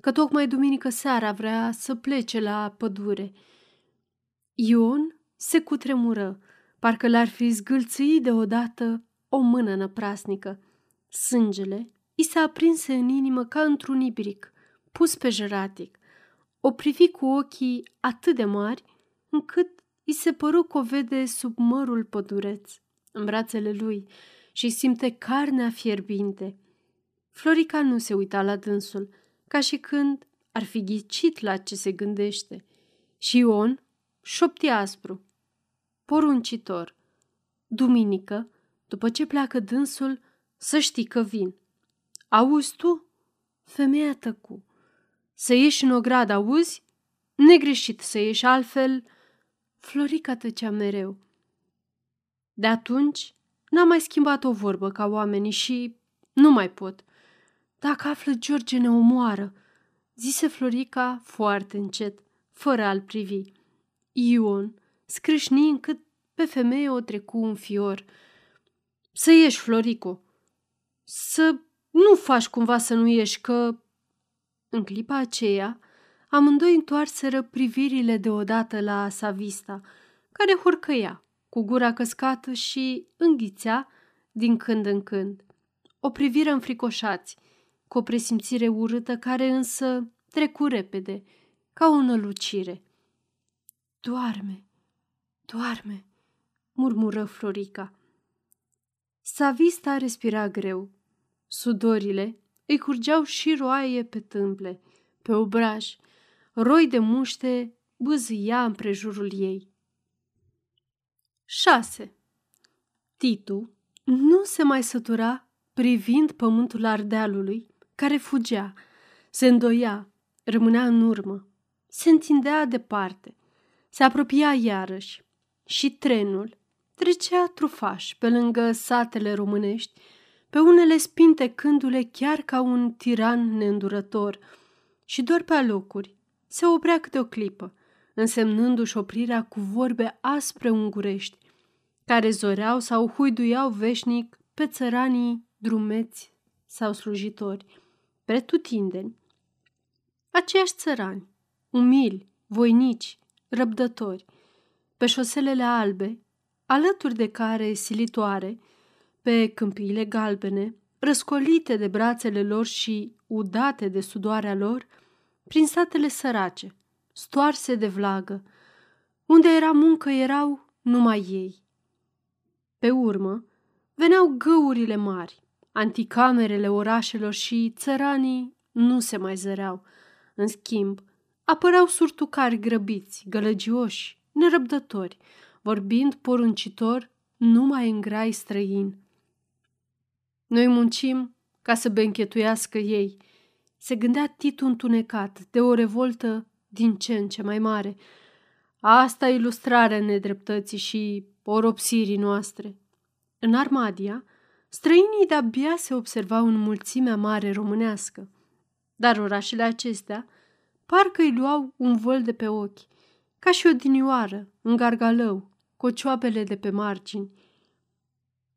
Speaker 1: că tocmai duminică seara vrea să plece la pădure. Ion se cutremură, parcă l-ar fi zgâlțâit deodată o mână năprasnică. Sângele i se aprinse în inimă ca într-un ibric, pus pe jeratic. O privi cu ochii atât de mari, încât i se păru că o vede sub mărul pădureț, în brațele lui, și simte carnea fierbinte. Florica nu se uita la dânsul, ca și când ar fi ghicit la ce se gândește. Și Ion șopti aspru, poruncitor. Duminică, după ce pleacă dânsul, să știi că vin. Auzi tu? Femeia tăcu. Să ieși în ogradă, auzi? Negreșit să ieși altfel... Florica tăcea mereu. De atunci n-am mai schimbat o vorbă ca oamenii și nu mai pot. Dacă află George ne omoară, zise Florica foarte încet, fără a-l privi. Ion scrâșni încât pe femeie o trecu un fior. Să ieși, Florico! Să nu faci cumva să nu ieși, că... În clipa aceea, amândoi întoarseră privirile deodată la Savista, care hurcăia, cu gura căscată și înghițea din când în când. O privire înfricoșați, cu o presimțire urâtă care însă trecu repede, ca o nălucire. Doarme, doarme, murmură Florica. Savista respira greu. Sudorile îi curgeau și roaie pe tâmple, pe obraj. Roi de muște bâzâia împrejurul ei. 6. Titu nu se mai sătura privind pământul ardealului care fugea, se îndoia, rămânea în urmă, se întindea departe, se apropia iarăși și trenul trecea trufaș pe lângă satele românești, pe unele spintecându-le chiar ca un tiran neîndurător și doar pe alocuri se oprea câte o clipă, însemnându-și oprirea cu vorbe aspre ungurești, care zoreau sau huiduiau veșnic pe țăranii drumeți sau slujitori pretutindeni. Aceiași țărani, umili, voinici, răbdători, pe șoselele albe, alături de care silitoare, pe câmpiile galbene, răscolite de brațele lor și udate de sudoarea lor, prin satele sărace, stoarse de vlagă, unde era muncă erau numai ei. Pe urmă, veneau găurile mari, anticamerele orașelor și țăranii nu se mai zăreau. În schimb, apăreau surtucari grăbiți, gălăgioși, nerăbdători, vorbind poruncitor numai în grai străin. Noi muncim ca să benchetuiască ei, se gândea Titu întunecat de o revoltă din ce în ce mai mare. Asta e ilustrarea nedreptății și oropsirii noastre. În Armadia, Străinii de-abia se observau în mulțimea mare românească, dar orașele acestea parcă îi luau un văl de pe ochi, ca și o dinioară, în gargalău, cocioapele de pe margini.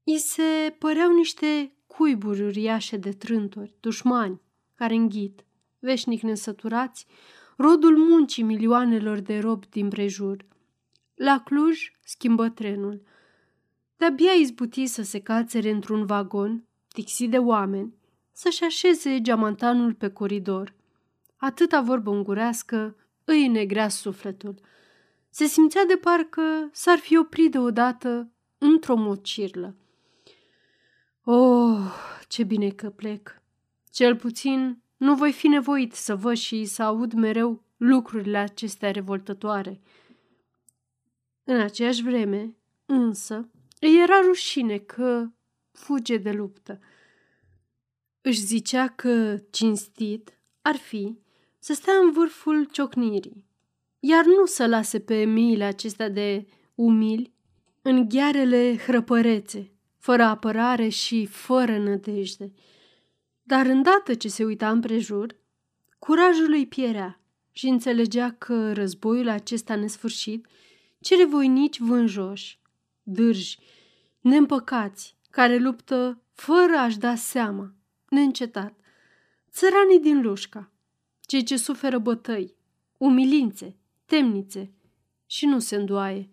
Speaker 1: I se păreau niște cuiburi uriașe de trântori, dușmani, care înghit, veșnic nesăturați, rodul muncii milioanelor de robi din prejur. La Cluj schimbă trenul. De-abia izbuti să se cațere într-un vagon, tixit de oameni, să-și așeze geamantanul pe coridor. Atâta vorbă ungurească îi negrea sufletul. Se simțea de parcă s-ar fi oprit deodată într-o mocirlă. Oh, ce bine că plec! Cel puțin nu voi fi nevoit să văd și să aud mereu lucrurile acestea revoltătoare. În aceeași vreme, însă, îi era rușine că fuge de luptă. Își zicea că cinstit ar fi să stea în vârful ciocnirii, iar nu să lase pe miile acestea de umili în ghearele hrăpărețe, fără apărare și fără nădejde. Dar îndată ce se uita împrejur, curajul îi pierea și înțelegea că războiul acesta nesfârșit cere voinici vânjoși, dârji, neîmpăcați, care luptă fără a-și da seama, neîncetat. Țăranii din Lușca, cei ce suferă bătăi, umilințe, temnițe și nu se îndoaie.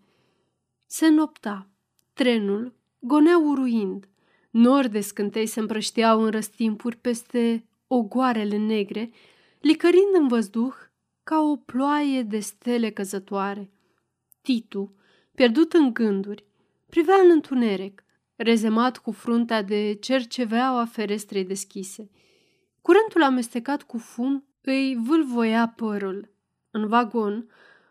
Speaker 1: Se nopta, trenul gonea uruind, nori de scântei se împrășteau în răstimpuri peste ogoarele negre, licărind în văzduh ca o ploaie de stele căzătoare. Titu, pierdut în gânduri, privea în întuneric, rezemat cu fruntea de cerceveaua ferestrei deschise. Curentul amestecat cu fum îi vâlvoia părul. În vagon,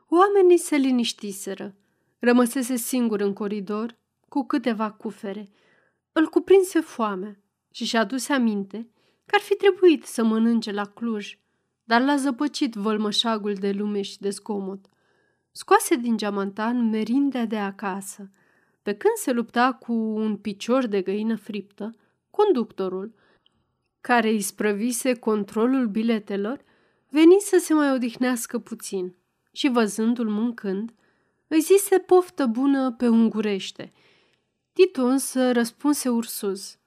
Speaker 1: oamenii se liniștiseră. Rămăsese singur în coridor, cu câteva cufere. Îl cuprinse foame și și-a adus aminte că ar fi trebuit să mănânce la Cluj, dar l-a zăpăcit vălmășagul de lume și de zgomot. Scoase din geamantan merindea de acasă. Pe când se lupta cu un picior de găină friptă, conductorul, care îi sprăvise controlul biletelor, veni să se mai odihnească puțin și, văzându-l mâncând, îi zise poftă bună pe ungurește. Titu însă răspunse ursuz.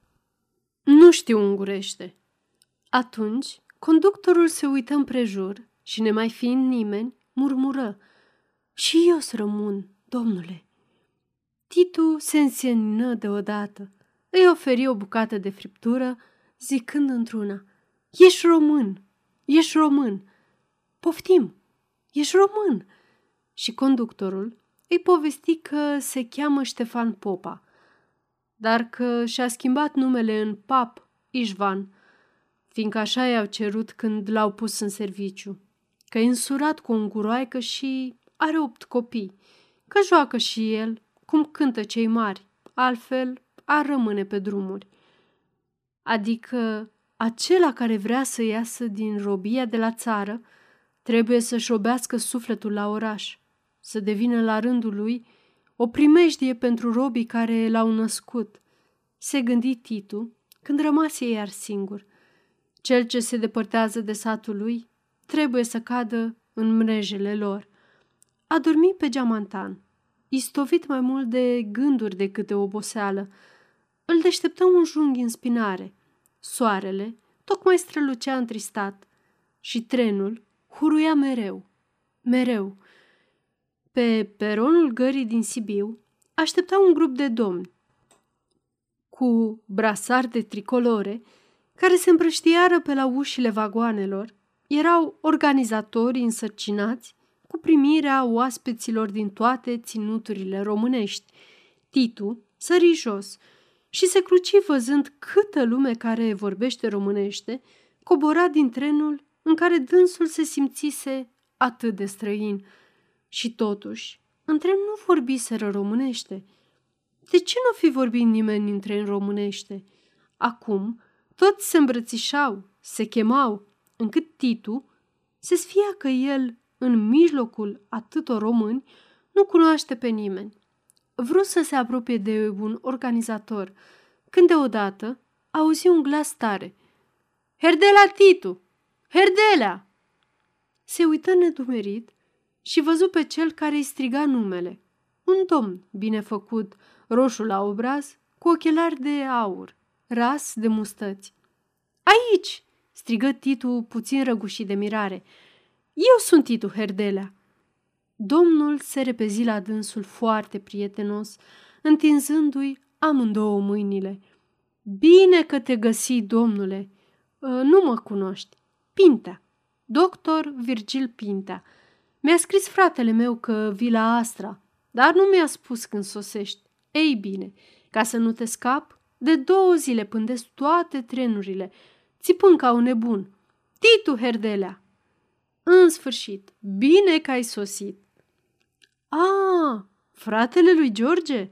Speaker 1: Nu știu ungurește. Atunci, conductorul se uită împrejur și, nemai fiind nimeni, murmură. Și eu să rămân, domnule. Titu se însenină deodată. Îi oferi o bucată de friptură, zicând într-una, Ești român, ești român. Poftim, ești român. Și conductorul îi povesti că se cheamă Ștefan Popa, dar că și-a schimbat numele în Pap Ișvan, fiindcă așa i-au cerut când l-au pus în serviciu, că e însurat cu o înguroaică și are opt copii, că joacă și el cum cântă cei mari, altfel ar rămâne pe drumuri. Adică acela care vrea să iasă din robia de la țară trebuie să-și robească sufletul la oraș, să devină la rândul lui o primejdie pentru robii care l-au născut. Se gândi Titu când rămase iar singur. Cel ce se depărtează de satul lui trebuie să cadă în mrejele lor. A dormit pe geamantan, istovit mai mult de gânduri decât de oboseală. Îl deșteptă un junghi în spinare. Soarele tocmai strălucea întristat și trenul huruia mereu, mereu. Pe peronul gării din Sibiu aștepta un grup de domni cu brasari de tricolore care se împrăștiară pe la ușile vagoanelor. Erau organizatorii însărcinați cu primirea oaspeților din toate ținuturile românești. Titu sări jos și se cruci văzând câtă lume care vorbește românește cobora din trenul în care dânsul se simțise atât de străin. Și totuși, în tren nu vorbiseră românește. De ce nu fi vorbit nimeni în tren românește? Acum, toți se îmbrățișau, se chemau, încât Titu se sfia că el în mijlocul atâtor români, nu cunoaște pe nimeni. Vrut să se apropie de un organizator, când deodată auzi un glas tare. Herdela Titu! Herdelea! se uită nedumerit și văzu pe cel care îi striga numele. Un domn bine făcut, roșu la obraz, cu ochelari de aur, ras de mustăți. Aici!" strigă Titu puțin răgușit de mirare. Eu sunt Titu Herdelea. Domnul se repezi la dânsul foarte prietenos, întinzându-i amândouă mâinile. Bine că te găsi, domnule! Ă, nu mă cunoști. Pintea. Doctor Virgil Pintea. Mi-a scris fratele meu că vii la Astra, dar nu mi-a spus când sosești. Ei bine, ca să nu te scap, de două zile pândesc toate trenurile, țipând ca un nebun. Titu, Herdelea! În sfârșit, bine că ai sosit. A, fratele lui George?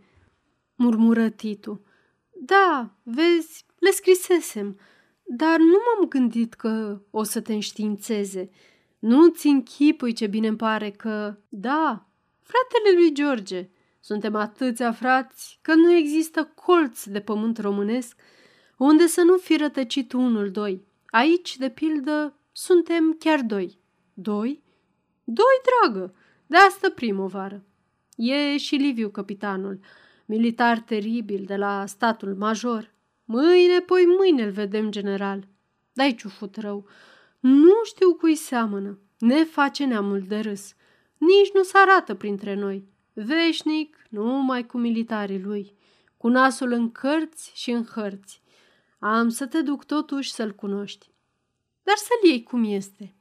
Speaker 1: murmură Titu. Da, vezi, le scrisesem, dar nu m-am gândit că o să te înștiințeze. Nu-ți închipui ce bine îmi pare că... Da, fratele lui George. Suntem atâția frați că nu există colț de pământ românesc unde să nu fi rătăcit unul, doi. Aici, de pildă, suntem chiar doi. Doi? Doi, dragă, de asta primăvară. E și Liviu, capitanul, militar teribil de la statul major. Mâine, poi mâine îl vedem general. Dai ciufut rău. Nu știu cui seamănă. Ne face neamul de râs. Nici nu se arată printre noi. Veșnic, numai cu militarii lui. Cu nasul în cărți și în hărți. Am să te duc totuși să-l cunoști. Dar să-l iei cum este.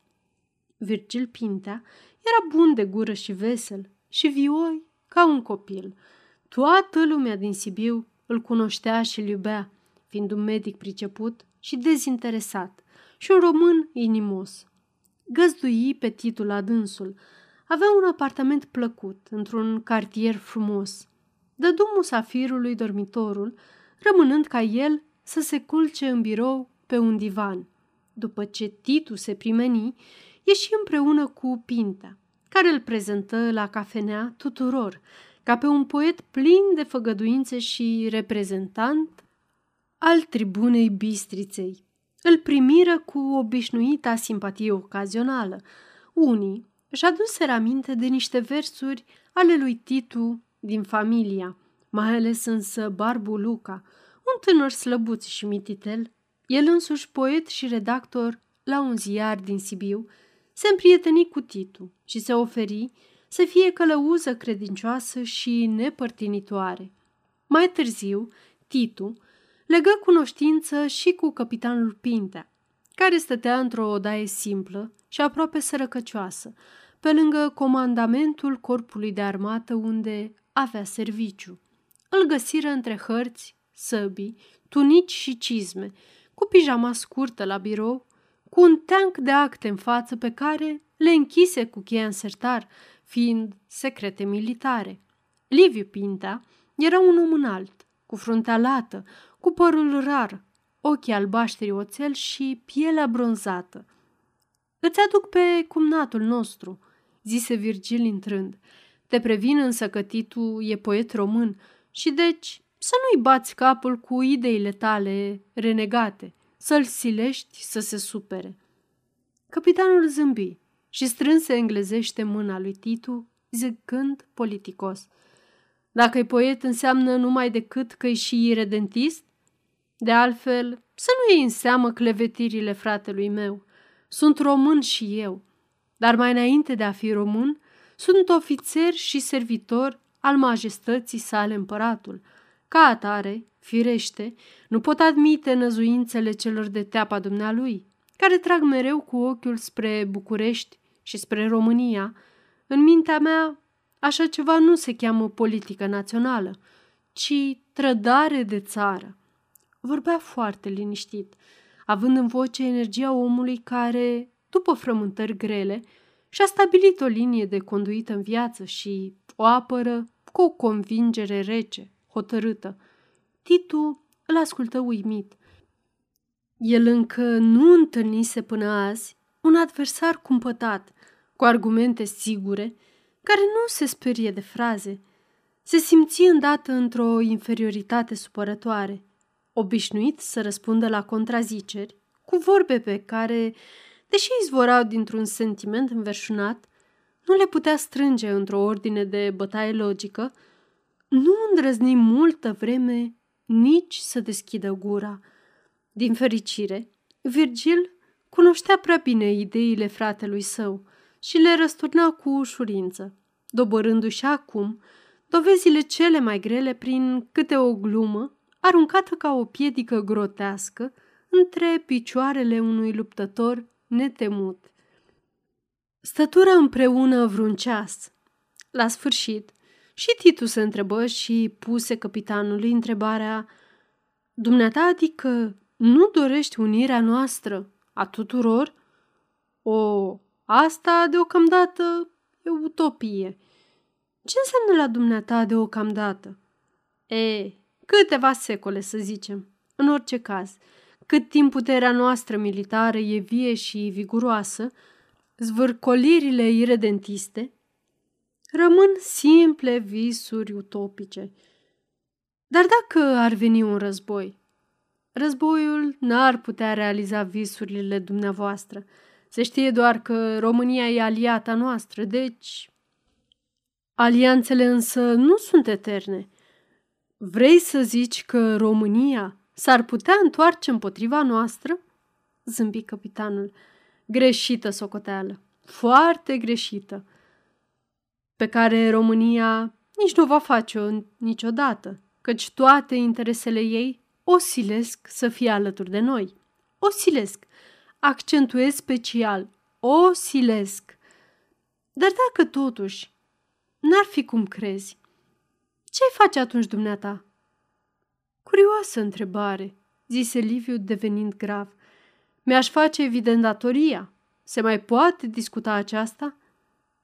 Speaker 1: Virgil Pintea era bun de gură și vesel și vioi ca un copil. Toată lumea din Sibiu îl cunoștea și îl iubea, fiind un medic priceput și dezinteresat și un român inimos. Găzdui pe titul adânsul. Avea un apartament plăcut, într-un cartier frumos. Dădu musafirului dormitorul, rămânând ca el să se culce în birou pe un divan. După ce Titu se primeni, ieși împreună cu Pinta, care îl prezentă la cafenea tuturor, ca pe un poet plin de făgăduințe și reprezentant al tribunei Bistriței. Îl primiră cu obișnuita simpatie ocazională. Unii își aduseră aminte de niște versuri ale lui Titu din familia, mai ales însă Barbu Luca, un tânăr slăbuț și mititel, el însuși poet și redactor la un ziar din Sibiu, se împrieteni cu Titu și se oferi să fie călăuză credincioasă și nepărtinitoare. Mai târziu, Titu legă cunoștință și cu capitanul Pintea, care stătea într-o odaie simplă și aproape sărăcăcioasă, pe lângă comandamentul corpului de armată unde avea serviciu. Îl găsiră între hărți, săbii, tunici și cizme, cu pijama scurtă la birou, cu un teanc de acte în față pe care le închise cu cheia în sertar, fiind secrete militare. Liviu Pinta era un om înalt, cu fruntea lată, cu părul rar, ochii albaștri oțel și pielea bronzată. Îți aduc pe cumnatul nostru, zise Virgil intrând. Te previn însă că Titu e poet român și deci să nu-i bați capul cu ideile tale renegate, să-l silești să se supere. Capitanul zâmbi și strânse englezește mâna lui Titu, zicând politicos. Dacă-i poet înseamnă numai decât că-i și iredentist? De altfel, să nu iei în seamă clevetirile fratelui meu. Sunt român și eu. Dar mai înainte de a fi român, sunt ofițer și servitor al majestății sale împăratul. Ca atare, firește, nu pot admite năzuințele celor de teapa dumnealui, care trag mereu cu ochiul spre București și spre România. În mintea mea, așa ceva nu se cheamă politică națională, ci trădare de țară. Vorbea foarte liniștit, având în voce energia omului care, după frământări grele, și-a stabilit o linie de conduită în viață și o apără cu o convingere rece, hotărâtă. Titu îl ascultă uimit. El încă nu întâlnise până azi un adversar cumpătat, cu argumente sigure, care nu se sperie de fraze. Se simți îndată într-o inferioritate supărătoare, obișnuit să răspundă la contraziceri, cu vorbe pe care deși izvorau dintr-un sentiment înverșunat, nu le putea strânge într-o ordine de bătaie logică, nu îndrăzni multă vreme nici să deschidă gura. Din fericire, Virgil cunoștea prea bine ideile fratelui său și le răsturna cu ușurință, dobărându-și acum dovezile cele mai grele prin câte o glumă aruncată ca o piedică grotească între picioarele unui luptător netemut. Stătură împreună vreun ceas. La sfârșit, și Titu se întrebă și puse capitanului întrebarea Dumneata, adică nu dorești unirea noastră a tuturor? O, asta deocamdată e utopie. Ce înseamnă la dumneata deocamdată? E, câteva secole, să zicem. În orice caz, cât timp puterea noastră militară e vie și viguroasă, zvârcolirile iredentiste rămân simple visuri utopice. Dar dacă ar veni un război, războiul n-ar putea realiza visurile dumneavoastră. Se știe doar că România e aliata noastră, deci... Alianțele însă nu sunt eterne. Vrei să zici că România s-ar putea întoarce împotriva noastră? Zâmbi capitanul. Greșită socoteală, foarte greșită, pe care România nici nu va face-o niciodată, căci toate interesele ei o silesc să fie alături de noi. O silesc. Accentuez special. O silesc. Dar dacă totuși n-ar fi cum crezi, ce-ai face atunci dumneata? Curioasă întrebare, zise Liviu devenind grav. Mi-aș face evident datoria. Se mai poate discuta aceasta?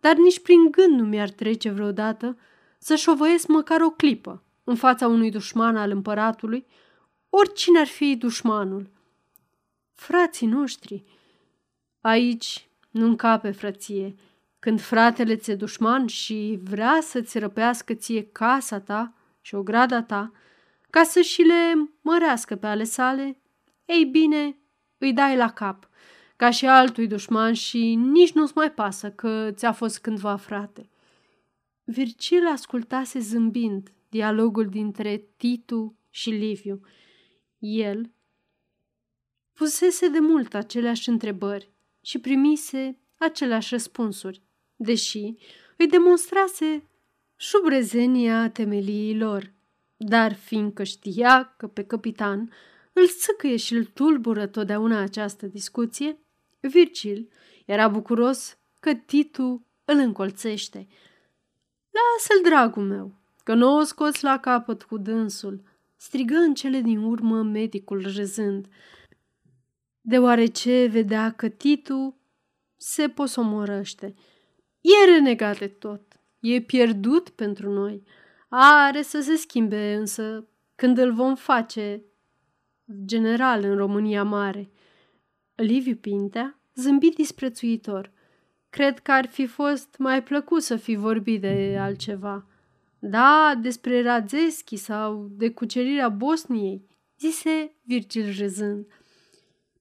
Speaker 1: Dar nici prin gând nu mi-ar trece vreodată să șovăiesc măcar o clipă în fața unui dușman al împăratului, oricine ar fi dușmanul. Frații noștri, aici nu încape frăție. Când fratele ți-e dușman și vrea să-ți răpească ție casa ta și o grada ta, ca să și le mărească pe ale sale, ei bine, îi dai la cap, ca și altui dușman și nici nu-ți mai pasă că ți-a fost cândva frate. Virgil ascultase zâmbind dialogul dintre Titu și Liviu. El pusese de mult aceleași întrebări și primise aceleași răspunsuri, deși îi demonstrase șubrezenia temeliei lor. Dar fiindcă știa că pe capitan îl săcăie și îl tulbură totdeauna această discuție, Virgil era bucuros că Titu îl încolțește. Lasă-l, dragul meu, că nu o scoți la capăt cu dânsul, strigă în cele din urmă medicul râzând, deoarece vedea că Titu se posomorăște. E renegat de tot, e pierdut pentru noi. Are să se schimbe însă când îl vom face general în România Mare. Liviu Pintea zâmbi disprețuitor. Cred că ar fi fost mai plăcut să fi vorbit de altceva. Da, despre Radzeski sau de cucerirea Bosniei, zise Virgil râzând.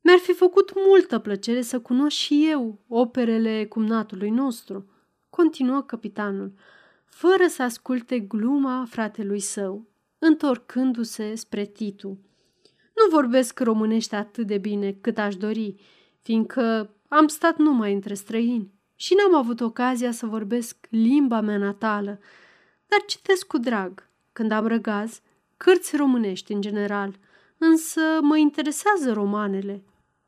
Speaker 1: Mi-ar fi făcut multă plăcere să cunosc și eu operele cumnatului nostru, continuă capitanul, fără să asculte gluma fratelui său, întorcându-se spre Titu. Nu vorbesc românește atât de bine cât aș dori, fiindcă am stat numai între străini și n-am avut ocazia să vorbesc limba mea natală, dar citesc cu drag, când am răgaz, cărți românești în general, însă mă interesează romanele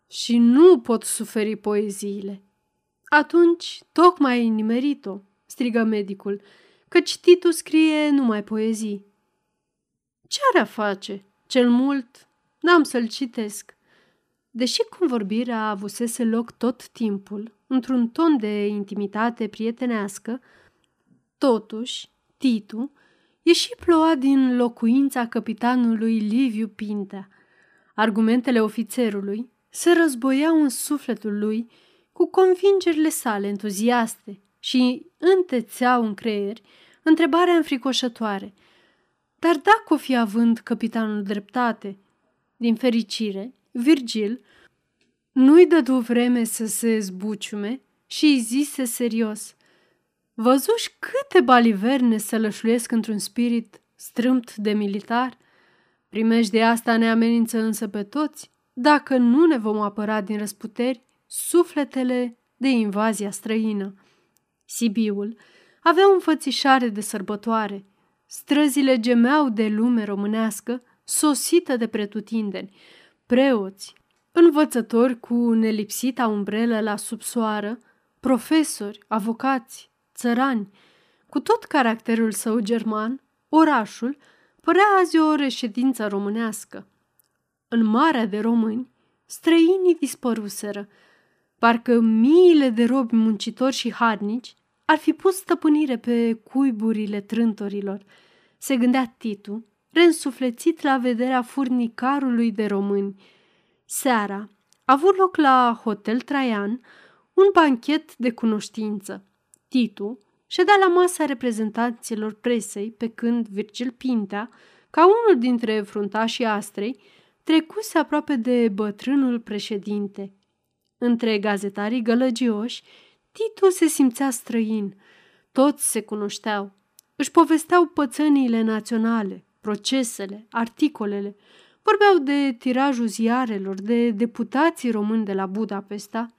Speaker 1: și nu pot suferi poeziile. Atunci, tocmai ai nimerit-o, strigă medicul, că cititul scrie numai poezii. Ce are a face? Cel mult, n-am să-l citesc. Deși convorbirea avusese loc tot timpul, într-un ton de intimitate prietenească, totuși, Titu ieși ploua din locuința capitanului Liviu Pintea. Argumentele ofițerului se războiau în sufletul lui cu convingerile sale entuziaste și întețeau în creier întrebarea înfricoșătoare. Dar dacă o fi având capitanul dreptate? Din fericire, Virgil Nu-i dădu vreme să se zbuciume și îi zise serios. Văzuși câte baliverne se lășluiesc într-un spirit strâmt de militar? de asta ne amenință însă pe toți, dacă nu ne vom apăra din răsputeri sufletele de invazia străină. Sibiul avea o înfățișare de sărbătoare. Străzile gemeau de lume românească, sosită de pretutindeni, preoți, învățători cu nelipsita umbrelă la subsoară, profesori, avocați, țărani. Cu tot caracterul său german, orașul părea azi o reședință românească. În marea de români, străinii dispăruseră, parcă miile de robi muncitori și harnici ar fi pus stăpânire pe cuiburile trântorilor. Se gândea Titu, reînsuflețit la vederea furnicarului de români. Seara a avut loc la Hotel Traian un banchet de cunoștință. Titu ședea la masa reprezentanților presei, pe când Virgil Pintea, ca unul dintre fruntașii astrei, trecuse aproape de bătrânul președinte. Între gazetarii gălăgioși, Titu se simțea străin. Toți se cunoșteau. Își povesteau pățăniile naționale, procesele, articolele. Vorbeau de tirajul ziarelor, de deputații români de la Budapesta,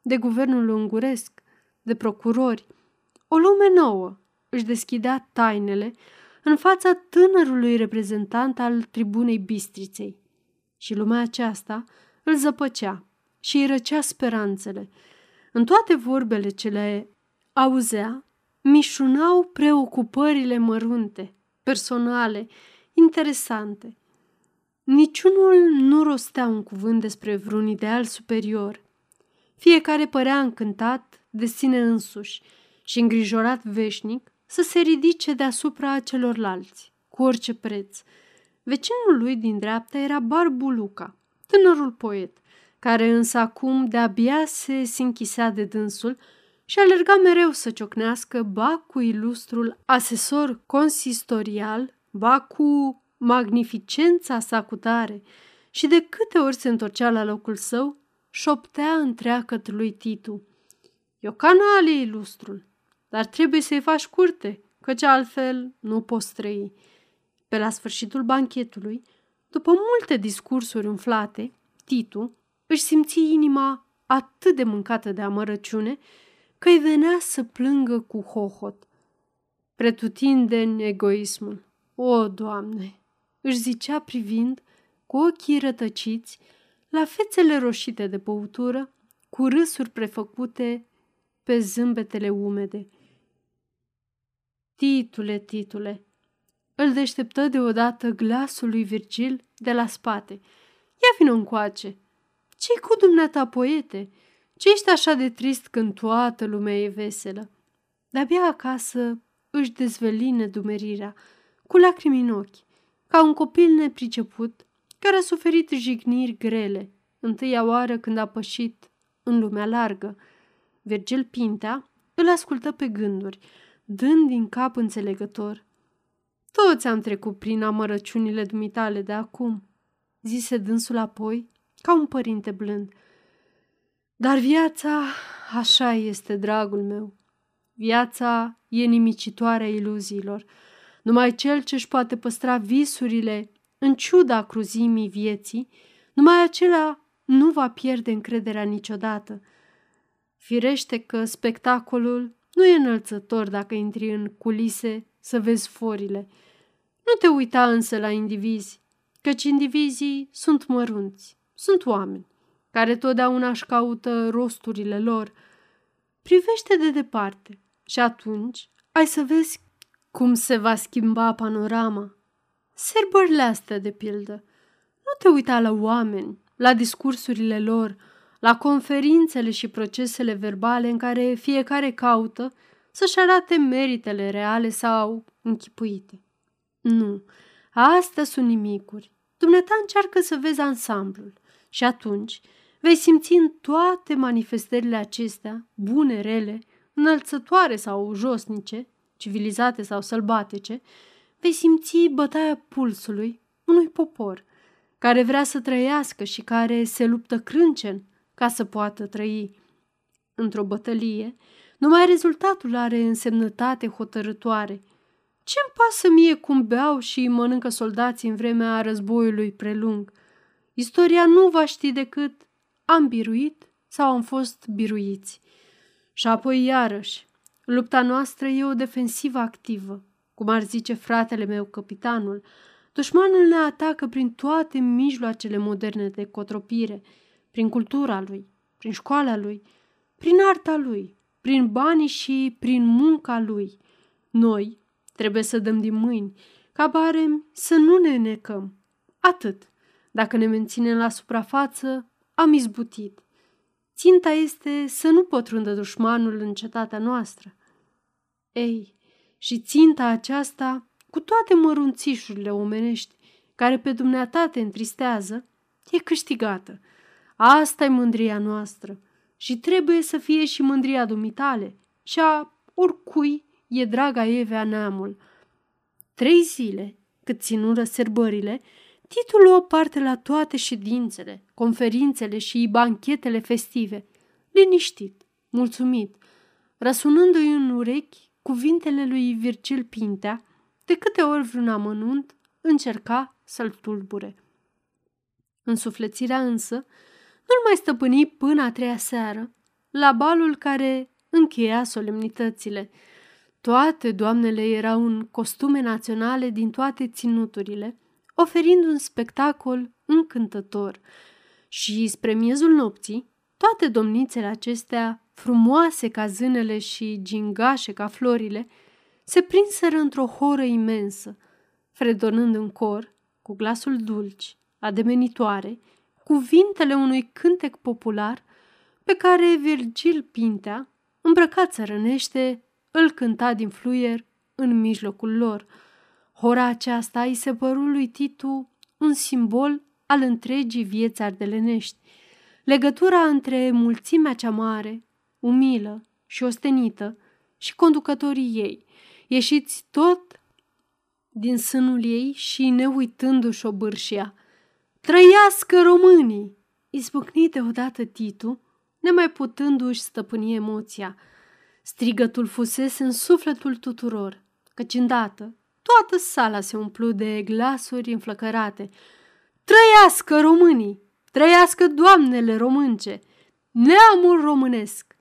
Speaker 1: de guvernul unguresc, de procurori. O lume nouă își deschidea tainele în fața tânărului reprezentant al tribunei Bistriței. Și lumea aceasta îl zăpăcea și îi răcea speranțele. În toate vorbele ce le auzea, mișunau preocupările mărunte, personale, interesante. Niciunul nu rostea un cuvânt despre vreun ideal superior. Fiecare părea încântat de sine însuși și îngrijorat veșnic să se ridice deasupra celorlalți, cu orice preț. Vecinul lui din dreapta era Barbu Luca, tânărul poet, care însă acum de-abia se sinchisea de dânsul și alerga mereu să ciocnească ba cu ilustrul asesor consistorial, ba cu magnificența sa cu tare și de câte ori se întorcea la locul său, șoptea întreagăt lui Titu. E o canalie ilustrul, dar trebuie să-i faci curte, căci altfel nu poți trăi. Pe la sfârșitul banchetului, după multe discursuri umflate, Titu își simți inima atât de mâncată de amărăciune că îi venea să plângă cu hohot. Pretutindeni egoismul. O, Doamne! își zicea privind cu ochii rătăciți la fețele roșite de băutură, cu râsuri prefăcute pe zâmbetele umede. Titule, titule, îl deșteptă deodată glasul lui Virgil de la spate. Ia vină încoace! Ce-i cu dumneata, poete? Ce ești așa de trist când toată lumea e veselă? De-abia acasă își dezveli nedumerirea, cu lacrimi în ochi, ca un copil nepriceput care a suferit jigniri grele, întâia oară când a pășit în lumea largă. Virgil Pintea îl ascultă pe gânduri, dând din cap înțelegător. Toți am trecut prin amărăciunile dumitale de acum, zise dânsul apoi, ca un părinte blând. Dar viața așa este, dragul meu. Viața e nimicitoarea iluziilor. Numai cel ce își poate păstra visurile în ciuda cruzimii vieții, numai acela nu va pierde încrederea niciodată. Firește că spectacolul nu e înălțător dacă intri în culise să vezi forile. Nu te uita însă la indivizi, căci indivizii sunt mărunți, sunt oameni care totdeauna își caută rosturile lor. Privește de departe și atunci ai să vezi cum se va schimba panorama. Serbările astea, de pildă, nu te uita la oameni, la discursurile lor, la conferințele și procesele verbale în care fiecare caută să-și arate meritele reale sau închipuite. Nu, astea sunt nimicuri. Dumneata încearcă să vezi ansamblul și atunci vei simți în toate manifestările acestea, bune, rele, înălțătoare sau josnice, civilizate sau sălbatice, vei simți bătaia pulsului unui popor care vrea să trăiască și care se luptă crâncen ca să poată trăi. Într-o bătălie, numai rezultatul are însemnătate hotărătoare. Ce-mi pasă mie cum beau și mănâncă soldații în vremea războiului prelung? Istoria nu va ști decât am biruit sau am fost biruiți. Și apoi iarăși, lupta noastră e o defensivă activă, cum ar zice fratele meu, capitanul. Dușmanul ne atacă prin toate mijloacele moderne de cotropire, prin cultura lui, prin școala lui, prin arta lui, prin banii și prin munca lui. Noi trebuie să dăm din mâini, ca barem să nu ne necăm. Atât. Dacă ne menținem la suprafață, am izbutit. Ținta este să nu pătrundă dușmanul în cetatea noastră. Ei, și ținta aceasta, cu toate mărunțișurile omenești care pe dumneata te întristează, e câștigată. Asta e mândria noastră și trebuie să fie și mândria dumitale și a oricui e draga Evea neamul. Trei zile, cât ținură serbările, Titul o parte la toate ședințele, conferințele și banchetele festive, liniștit, mulțumit, răsunându-i în urechi cuvintele lui Virgil Pintea, de câte ori vreun amănunt încerca să-l tulbure. Însuflețirea însă nu-l mai stăpâni până a treia seară, la balul care încheia solemnitățile. Toate doamnele erau în costume naționale din toate ținuturile, oferind un spectacol încântător. Și spre miezul nopții, toate domnițele acestea, frumoase ca zânele și gingașe ca florile, se prinseră într-o horă imensă, fredonând în cor, cu glasul dulci, ademenitoare, cuvintele unui cântec popular pe care Virgil Pintea, îmbrăcat țărănește, îl cânta din fluier în mijlocul lor – Hora aceasta îi se păru lui Titu un simbol al întregii vieți ardelenești. Legătura între mulțimea cea mare, umilă și ostenită, și conducătorii ei, ieșiți tot din sânul ei și neuitându-și bârșia. Trăiască românii! Izbucni deodată Titu, nemai putându-și stăpâni emoția. Strigătul fusese în sufletul tuturor, căci îndată Toată sala se umplu de glasuri înflăcărate. Trăiască românii! Trăiască doamnele românce! Neamul românesc!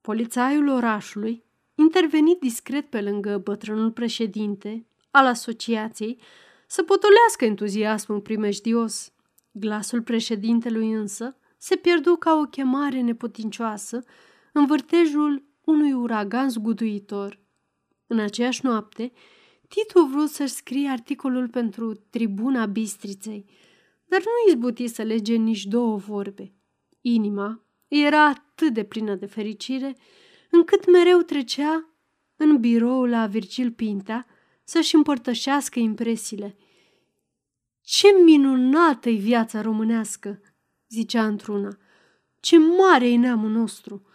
Speaker 1: Polițaiul orașului, intervenit discret pe lângă bătrânul președinte al asociației, să potolească entuziasmul primejdios. Glasul președintelui însă se pierdu ca o chemare neputincioasă în vârtejul unui uragan zguduitor. În aceeași noapte, Titu vrut să-și scrie articolul pentru tribuna Bistriței, dar nu izbuti să lege nici două vorbe. Inima era atât de plină de fericire, încât mereu trecea în birou la Virgil Pinta să-și împărtășească impresiile. Ce minunată e viața românească!" zicea într-una. Ce mare e neamul nostru!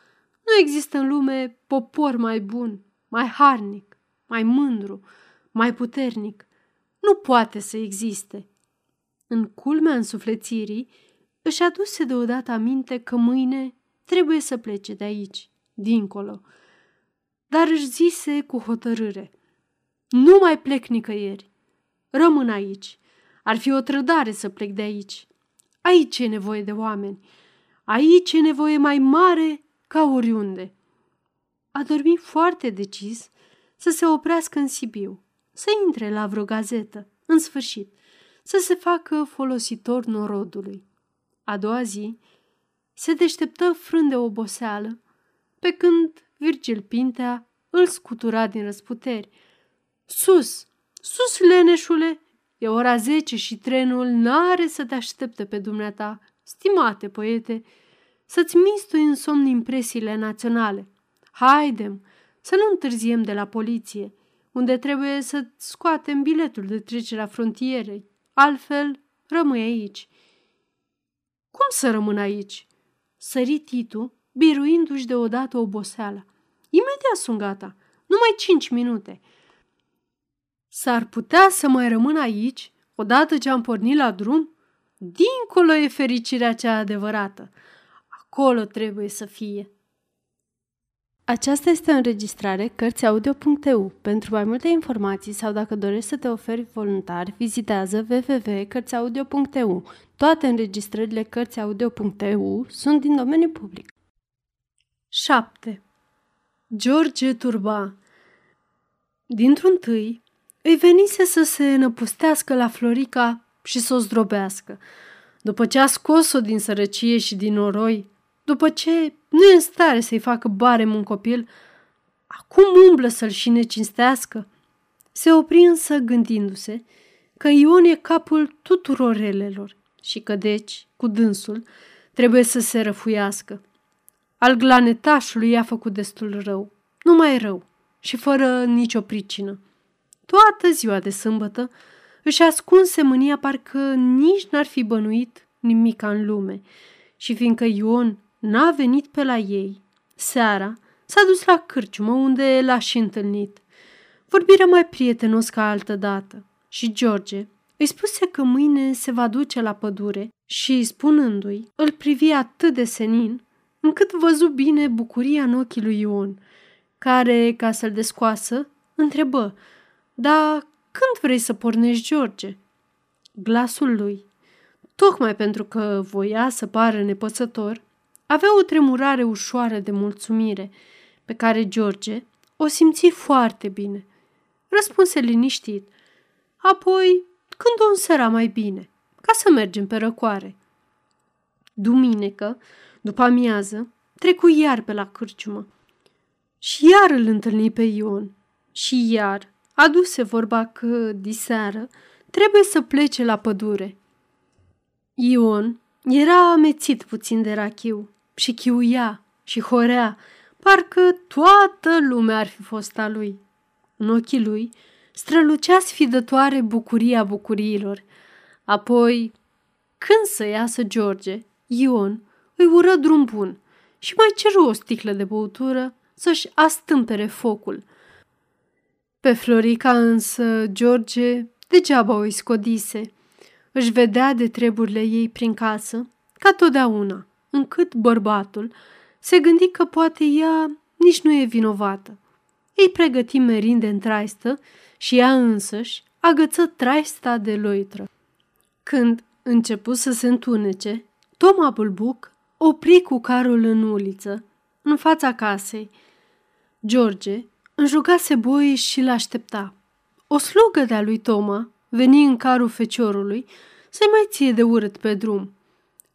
Speaker 1: Nu există în lume popor mai bun, mai harnic, mai mândru, mai puternic. Nu poate să existe. În culmea însuflețirii, își aduse deodată aminte că mâine trebuie să plece de aici, dincolo. Dar își zise cu hotărâre, nu mai plec nicăieri. Rămân aici. Ar fi o trădare să plec de aici. Aici e nevoie de oameni. Aici e nevoie mai mare ca oriunde. A dormit foarte decis să se oprească în Sibiu să intre la vreo gazetă, în sfârșit, să se facă folositor norodului. A doua zi se deșteptă frânt de oboseală, pe când Virgil Pintea îl scutura din răsputeri. Sus, sus, leneșule, e ora zece și trenul n-are să te aștepte pe dumneata, stimate poete, să-ți mistui în somn impresiile naționale. Haidem, să nu întârziem de la poliție unde trebuie să scoatem biletul de trecere a frontierei. Altfel, rămâi aici. Cum să rămân aici? Sări Titu, biruindu-și deodată oboseala. Imediat sunt gata. Numai cinci minute. S-ar putea să mai rămân aici, odată ce am pornit la drum? Dincolo e fericirea cea adevărată. Acolo trebuie să fie.
Speaker 2: Aceasta este o înregistrare Cărțiaudio.eu. Pentru mai multe informații sau dacă dorești să te oferi voluntar, vizitează www.cărțiaudio.eu. Toate înregistrările Cărțiaudio.eu sunt din domeniu public.
Speaker 1: 7. George Turba Dintr-un tâi, îi venise să se năpustească la Florica și să o zdrobească. După ce a scos-o din sărăcie și din noroi, după ce nu e în stare să-i facă barem un copil, acum umblă să-l și necinstească. Se opri însă gândindu-se că Ion e capul tuturor relelor și că deci, cu dânsul, trebuie să se răfuiască. Al glanetașului i-a făcut destul rău, numai rău și fără nicio pricină. Toată ziua de sâmbătă își ascunse mânia parcă nici n-ar fi bănuit nimica în lume și fiindcă Ion n-a venit pe la ei, seara s-a dus la cârciumă unde l-a și întâlnit. Vorbirea mai prietenos ca altă dată și George îi spuse că mâine se va duce la pădure și, spunându-i, îl privi atât de senin, încât văzu bine bucuria în ochii lui Ion, care, ca să-l descoasă, întrebă, Da, când vrei să pornești, George?" Glasul lui, tocmai pentru că voia să pară nepăsător, avea o tremurare ușoară de mulțumire, pe care George o simți foarte bine. Răspunse liniștit. Apoi, când o însera mai bine, ca să mergem pe răcoare. Duminică, după amiază, trecu iar pe la cârciumă. Și iar îl întâlni pe Ion. Și iar aduse vorba că, diseară, trebuie să plece la pădure. Ion era amețit puțin de rachiu și chiuia și horea, parcă toată lumea ar fi fost a lui. În ochii lui strălucea sfidătoare bucuria bucuriilor. Apoi, când să iasă George, Ion îi ură drum bun și mai ceru o sticlă de băutură să-și astâmpere focul. Pe Florica însă, George degeaba o scodise. Își vedea de treburile ei prin casă, ca totdeauna, încât bărbatul se gândi că poate ea nici nu e vinovată. Ei pregăti merinde în traistă și ea însăși agăță traista de loitră. Când începu să se întunece, Toma Bulbuc opri cu carul în uliță, în fața casei. George înjugase boii și l-aștepta. O slugă de-a lui Toma veni în carul feciorului să-i mai ție de urât pe drum.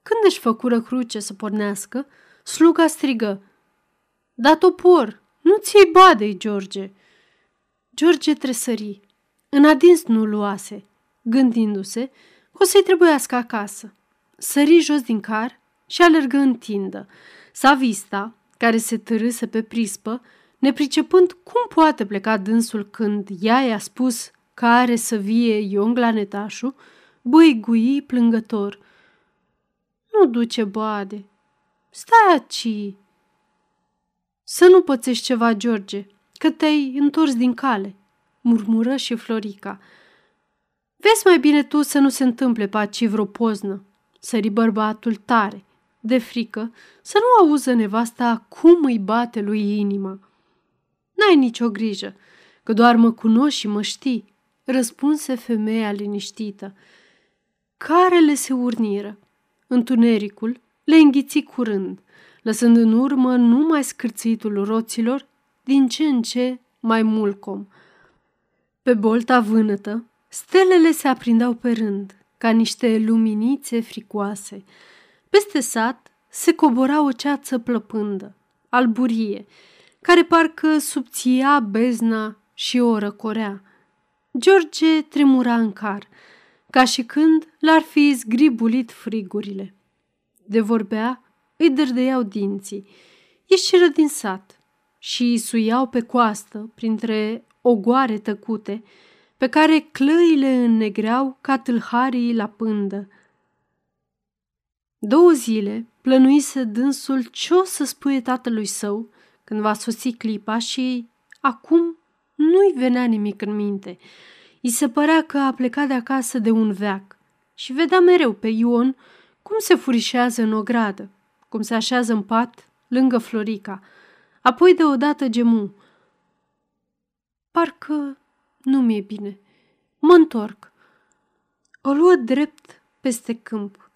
Speaker 1: Când își făcură cruce să pornească, sluga strigă, Da topor, nu ți-i badei, George!" George tresări. În adins nu luase, gândindu-se că o să-i trebuiască acasă. Sări jos din car și alergă în tindă. Savista, care se târâse pe prispă, nepricepând cum poate pleca dânsul când ea i-a spus că are să vie Ion Glanetașu, băigui plângător. Nu duce bade. Stai aici. Să nu pățești ceva, George, că te-ai întors din cale, murmură și Florica. Vezi mai bine tu să nu se întâmple pe aici vreo poznă, sări bărbatul tare, de frică, să nu auză nevasta cum îi bate lui inima. N-ai nicio grijă, că doar mă cunoști și mă știi, răspunse femeia liniștită. Carele se urniră. Întunericul le înghiți curând, lăsând în urmă numai scârțitul roților din ce în ce mai mulcom. Pe bolta vânătă, stelele se aprindeau pe rând, ca niște luminițe fricoase. Peste sat se cobora o ceață plăpândă, alburie, care parcă subția bezna și o răcorea. George tremura în car, ca și când l-ar fi zgribulit frigurile. De vorbea, îi dărdeiau dinții, ieșiră din sat și suiau pe coastă printre ogoare tăcute, pe care clăile înnegreau ca tâlharii la pândă. Două zile plănuise dânsul ce o să spuie tatălui său când va sosi clipa și acum nu-i venea nimic în minte. I se părea că a plecat de acasă de un veac și vedea mereu pe Ion cum se furișează în ogradă, cum se așează în pat lângă Florica. Apoi deodată gemu. Parcă nu mi-e bine. Mă întorc. O luă drept peste câmp.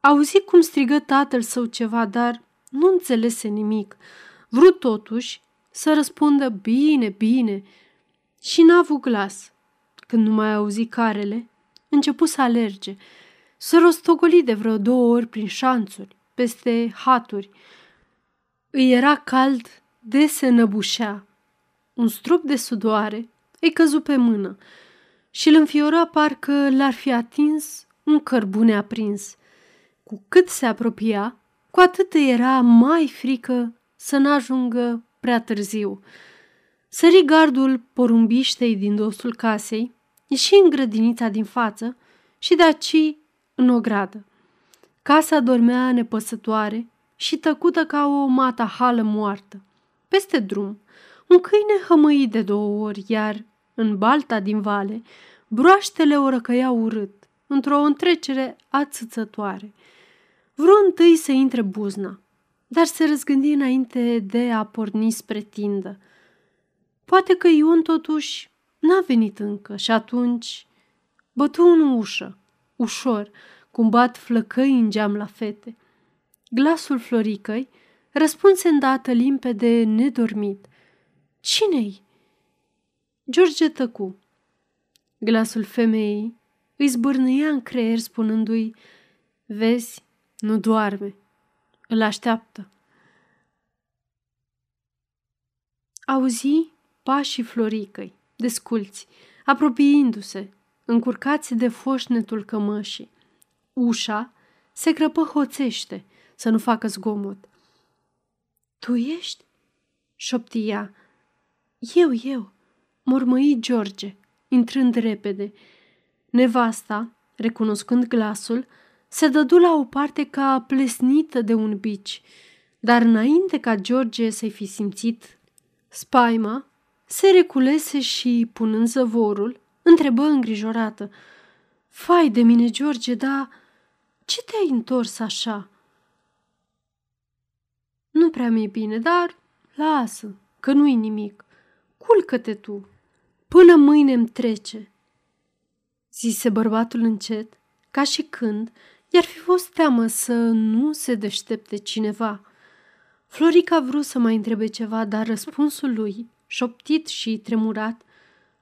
Speaker 1: Auzi cum strigă tatăl său ceva, dar nu înțelese nimic. Vrut totuși să răspundă bine, bine și n-a avut glas. Când nu mai auzi carele, începu să alerge. Să rostogoli de vreo două ori prin șanțuri, peste haturi. Îi era cald de se năbușea. Un strup de sudoare îi căzu pe mână și îl înfiora parcă l-ar fi atins un cărbune aprins. Cu cât se apropia, cu atât era mai frică să n-ajungă prea târziu. Sări gardul porumbiștei din dosul casei, ieși în grădinița din față și de aci în o gradă. Casa dormea nepăsătoare și tăcută ca o matahală moartă. Peste drum, un câine hămăi de două ori, iar în balta din vale, broaștele o răcăiau urât, într-o întrecere ațățătoare. Vreau întâi să intre buzna, dar se răzgândi înainte de a porni spre tindă. Poate că Ion totuși n-a venit încă și atunci bătu în ușă, ușor, cum bat flăcăi în geam la fete. Glasul Floricăi răspunse îndată limpede, nedormit. Cine-i? George tăcu. Glasul femeii îi zbârnâia în creier spunându-i Vezi, nu doarme, îl așteaptă. Auzi pașii Floricăi, desculți, apropiindu-se, încurcați de foșnetul cămășii. Ușa se crăpă hoțește să nu facă zgomot. Tu ești?" șopti ea. Eu, eu, mormăi George, intrând repede. Nevasta, recunoscând glasul, se dădu la o parte ca plesnită de un bici, dar înainte ca George să-i fi simțit spaima, se reculese și, punând zăvorul, întrebă îngrijorată. Fai de mine, George, dar ce te-ai întors așa?" Nu prea mi-e bine, dar lasă, că nu-i nimic. Culcă-te tu, până mâine îmi trece." Zise bărbatul încet, ca și când i-ar fi fost teamă să nu se deștepte cineva. Florica vrut să mai întrebe ceva, dar răspunsul lui, șoptit și tremurat,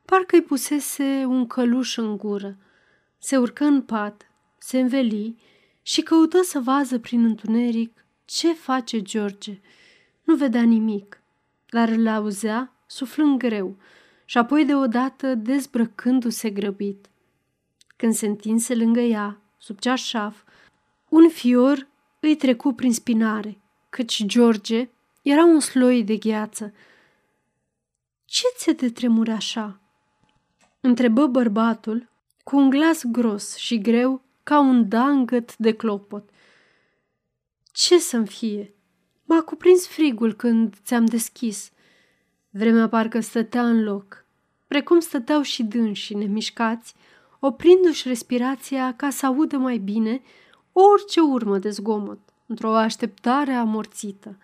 Speaker 1: parcă îi pusese un căluș în gură. Se urcă în pat, se înveli și căută să vază prin întuneric ce face George. Nu vedea nimic, dar îl auzea suflând greu și apoi deodată dezbrăcându-se grăbit. Când se întinse lângă ea, sub ceașaf, un fior îi trecu prin spinare, căci George era un sloi de gheață. Ce ți-e de tremur așa?" întrebă bărbatul cu un glas gros și greu ca un dangăt de clopot. Ce să-mi fie? M-a cuprins frigul când ți-am deschis. Vremea parcă stătea în loc, precum stăteau și dânsi nemișcați, oprindu-și respirația ca să audă mai bine orice urmă de zgomot, într-o așteptare amorțită.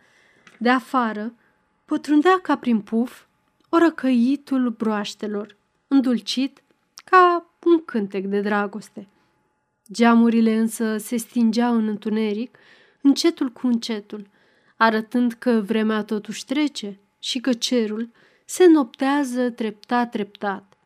Speaker 1: De afară, pătrundea ca prin puf orăcăitul broaștelor, îndulcit ca un cântec de dragoste. Geamurile însă se stingeau în întuneric, încetul cu încetul, arătând că vremea totuși trece și că cerul se noptează treptat, treptat.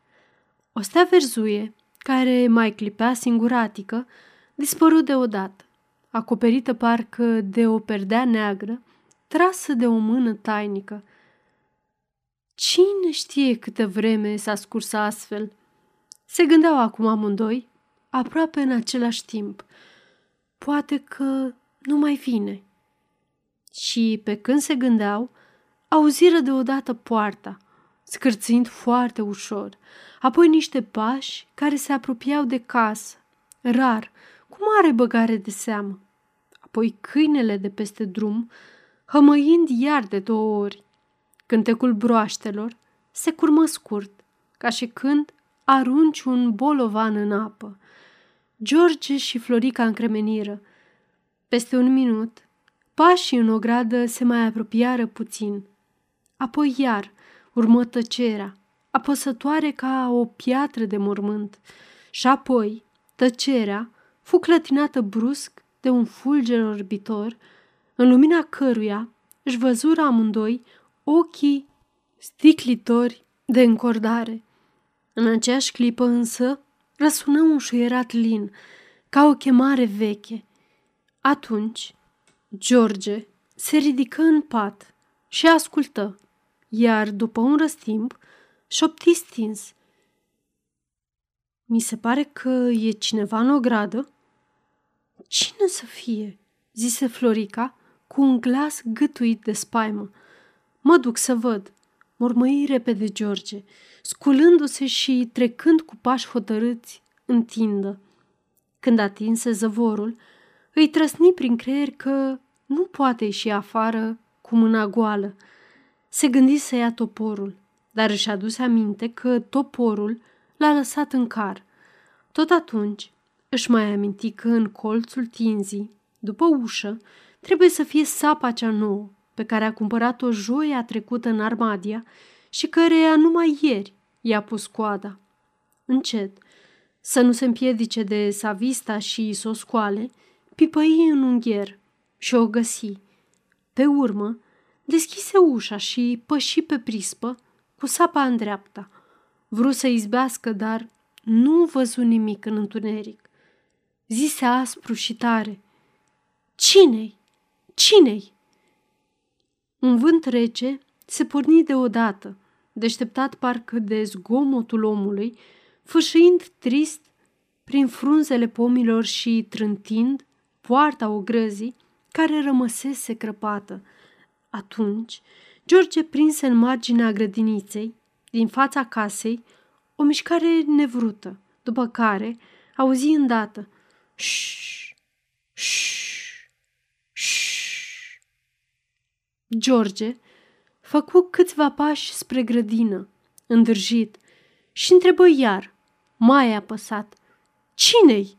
Speaker 1: O stea verzuie, care mai clipea singuratică, dispăru deodată, acoperită parcă de o perdea neagră, trasă de o mână tainică. Cine știe câtă vreme s-a scurs astfel? Se gândeau acum amândoi, aproape în același timp. Poate că nu mai vine. Și pe când se gândeau, auziră deodată poarta, scârțind foarte ușor, apoi niște pași care se apropiau de casă, rar, cu mare băgare de seamă. Apoi câinele de peste drum, hămăind iar de două ori. Cântecul broaștelor se curmă scurt, ca și când arunci un bolovan în apă. George și Florica încremeniră. Peste un minut, Pașii în ogradă se mai apropiară puțin. Apoi iar urmă tăcerea, apăsătoare ca o piatră de mormânt. Și apoi tăcerea fu clătinată brusc de un fulger orbitor, în lumina căruia își văzură amândoi ochii sticlitori de încordare. În aceeași clipă însă răsună un șuierat lin, ca o chemare veche. Atunci, George se ridică în pat și ascultă, iar după un răstimp, șopti stins. Mi se pare că e cineva în ogradă? Cine să fie? zise Florica cu un glas gâtuit de spaimă. Mă duc să văd, mormăi repede George, sculându-se și trecând cu pași hotărâți în tindă. Când atinse zăvorul, îi trăsni prin creier că nu poate ieși afară cu mâna goală. Se gândi să ia toporul, dar își aduse aminte că toporul l-a lăsat în car. Tot atunci își mai aminti că în colțul tinzii, după ușă, trebuie să fie sapa cea nouă, pe care a cumpărat-o joia trecută în Armadia și căreia numai ieri i-a pus coada. Încet, să nu se împiedice de savista și să o scoale, pipăi în ungher și o găsi. Pe urmă, deschise ușa și păși pe prispă cu sapa în dreapta. Vru să izbească, dar nu văzu nimic în întuneric. Zise aspru și tare. Cine-i? Cine-i? Un vânt rece se porni deodată, deșteptat parcă de zgomotul omului, fâșâind trist prin frunzele pomilor și trântind poarta ogrăzii care rămăsese crăpată. Atunci, George prinse în marginea grădiniței, din fața casei, o mișcare nevrută, după care auzi îndată Șș, șș, șș. George făcu câțiva pași spre grădină, îndrăjit, și întrebă iar, mai apăsat, Cine-i?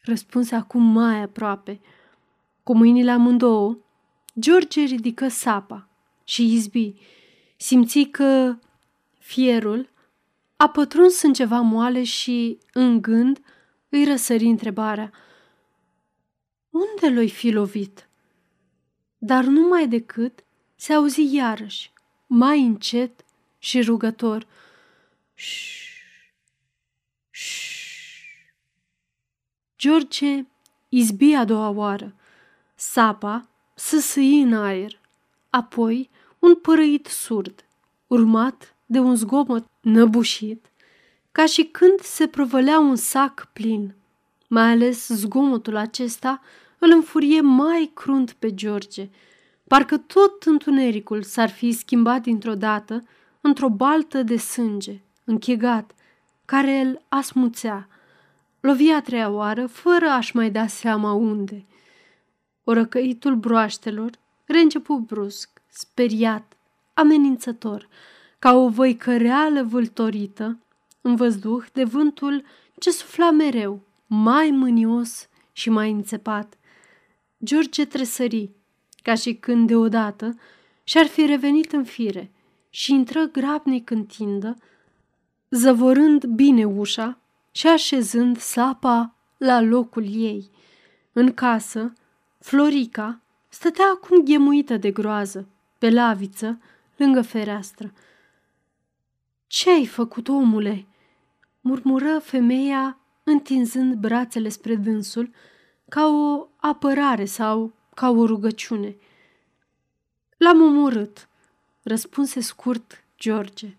Speaker 1: Răspunse acum mai aproape. Cu mâinile amândouă, George ridică sapa și izbi. Simți că fierul a pătruns în ceva moale și, în gând, îi răsări întrebarea. Unde l-oi fi lovit? Dar numai decât se auzi iarăși, mai încet și rugător. George izbi a doua oară. Sapa săsâi în aer, apoi un părăit surd, urmat de un zgomot năbușit, ca și când se provălea un sac plin. Mai ales zgomotul acesta îl înfurie mai crunt pe George, parcă tot întunericul s-ar fi schimbat dintr-o dată într-o baltă de sânge, închegat, care îl asmuțea. Lovia a treia oară, fără a-și mai da seama unde. Orăcăitul broaștelor reîncepu brusc, speriat, amenințător, ca o văicăreală vâltorită, în văzduh de vântul ce sufla mereu, mai mânios și mai înțepat. George tresări, ca și când deodată și-ar fi revenit în fire și intră grabnic în tindă, zăvorând bine ușa și așezând sapa la locul ei. În casă, Florica stătea acum ghemuită de groază, pe laviță, lângă fereastră. Ce ai făcut, omule?" murmură femeia, întinzând brațele spre dânsul, ca o apărare sau ca o rugăciune. L-am omorât, răspunse scurt George.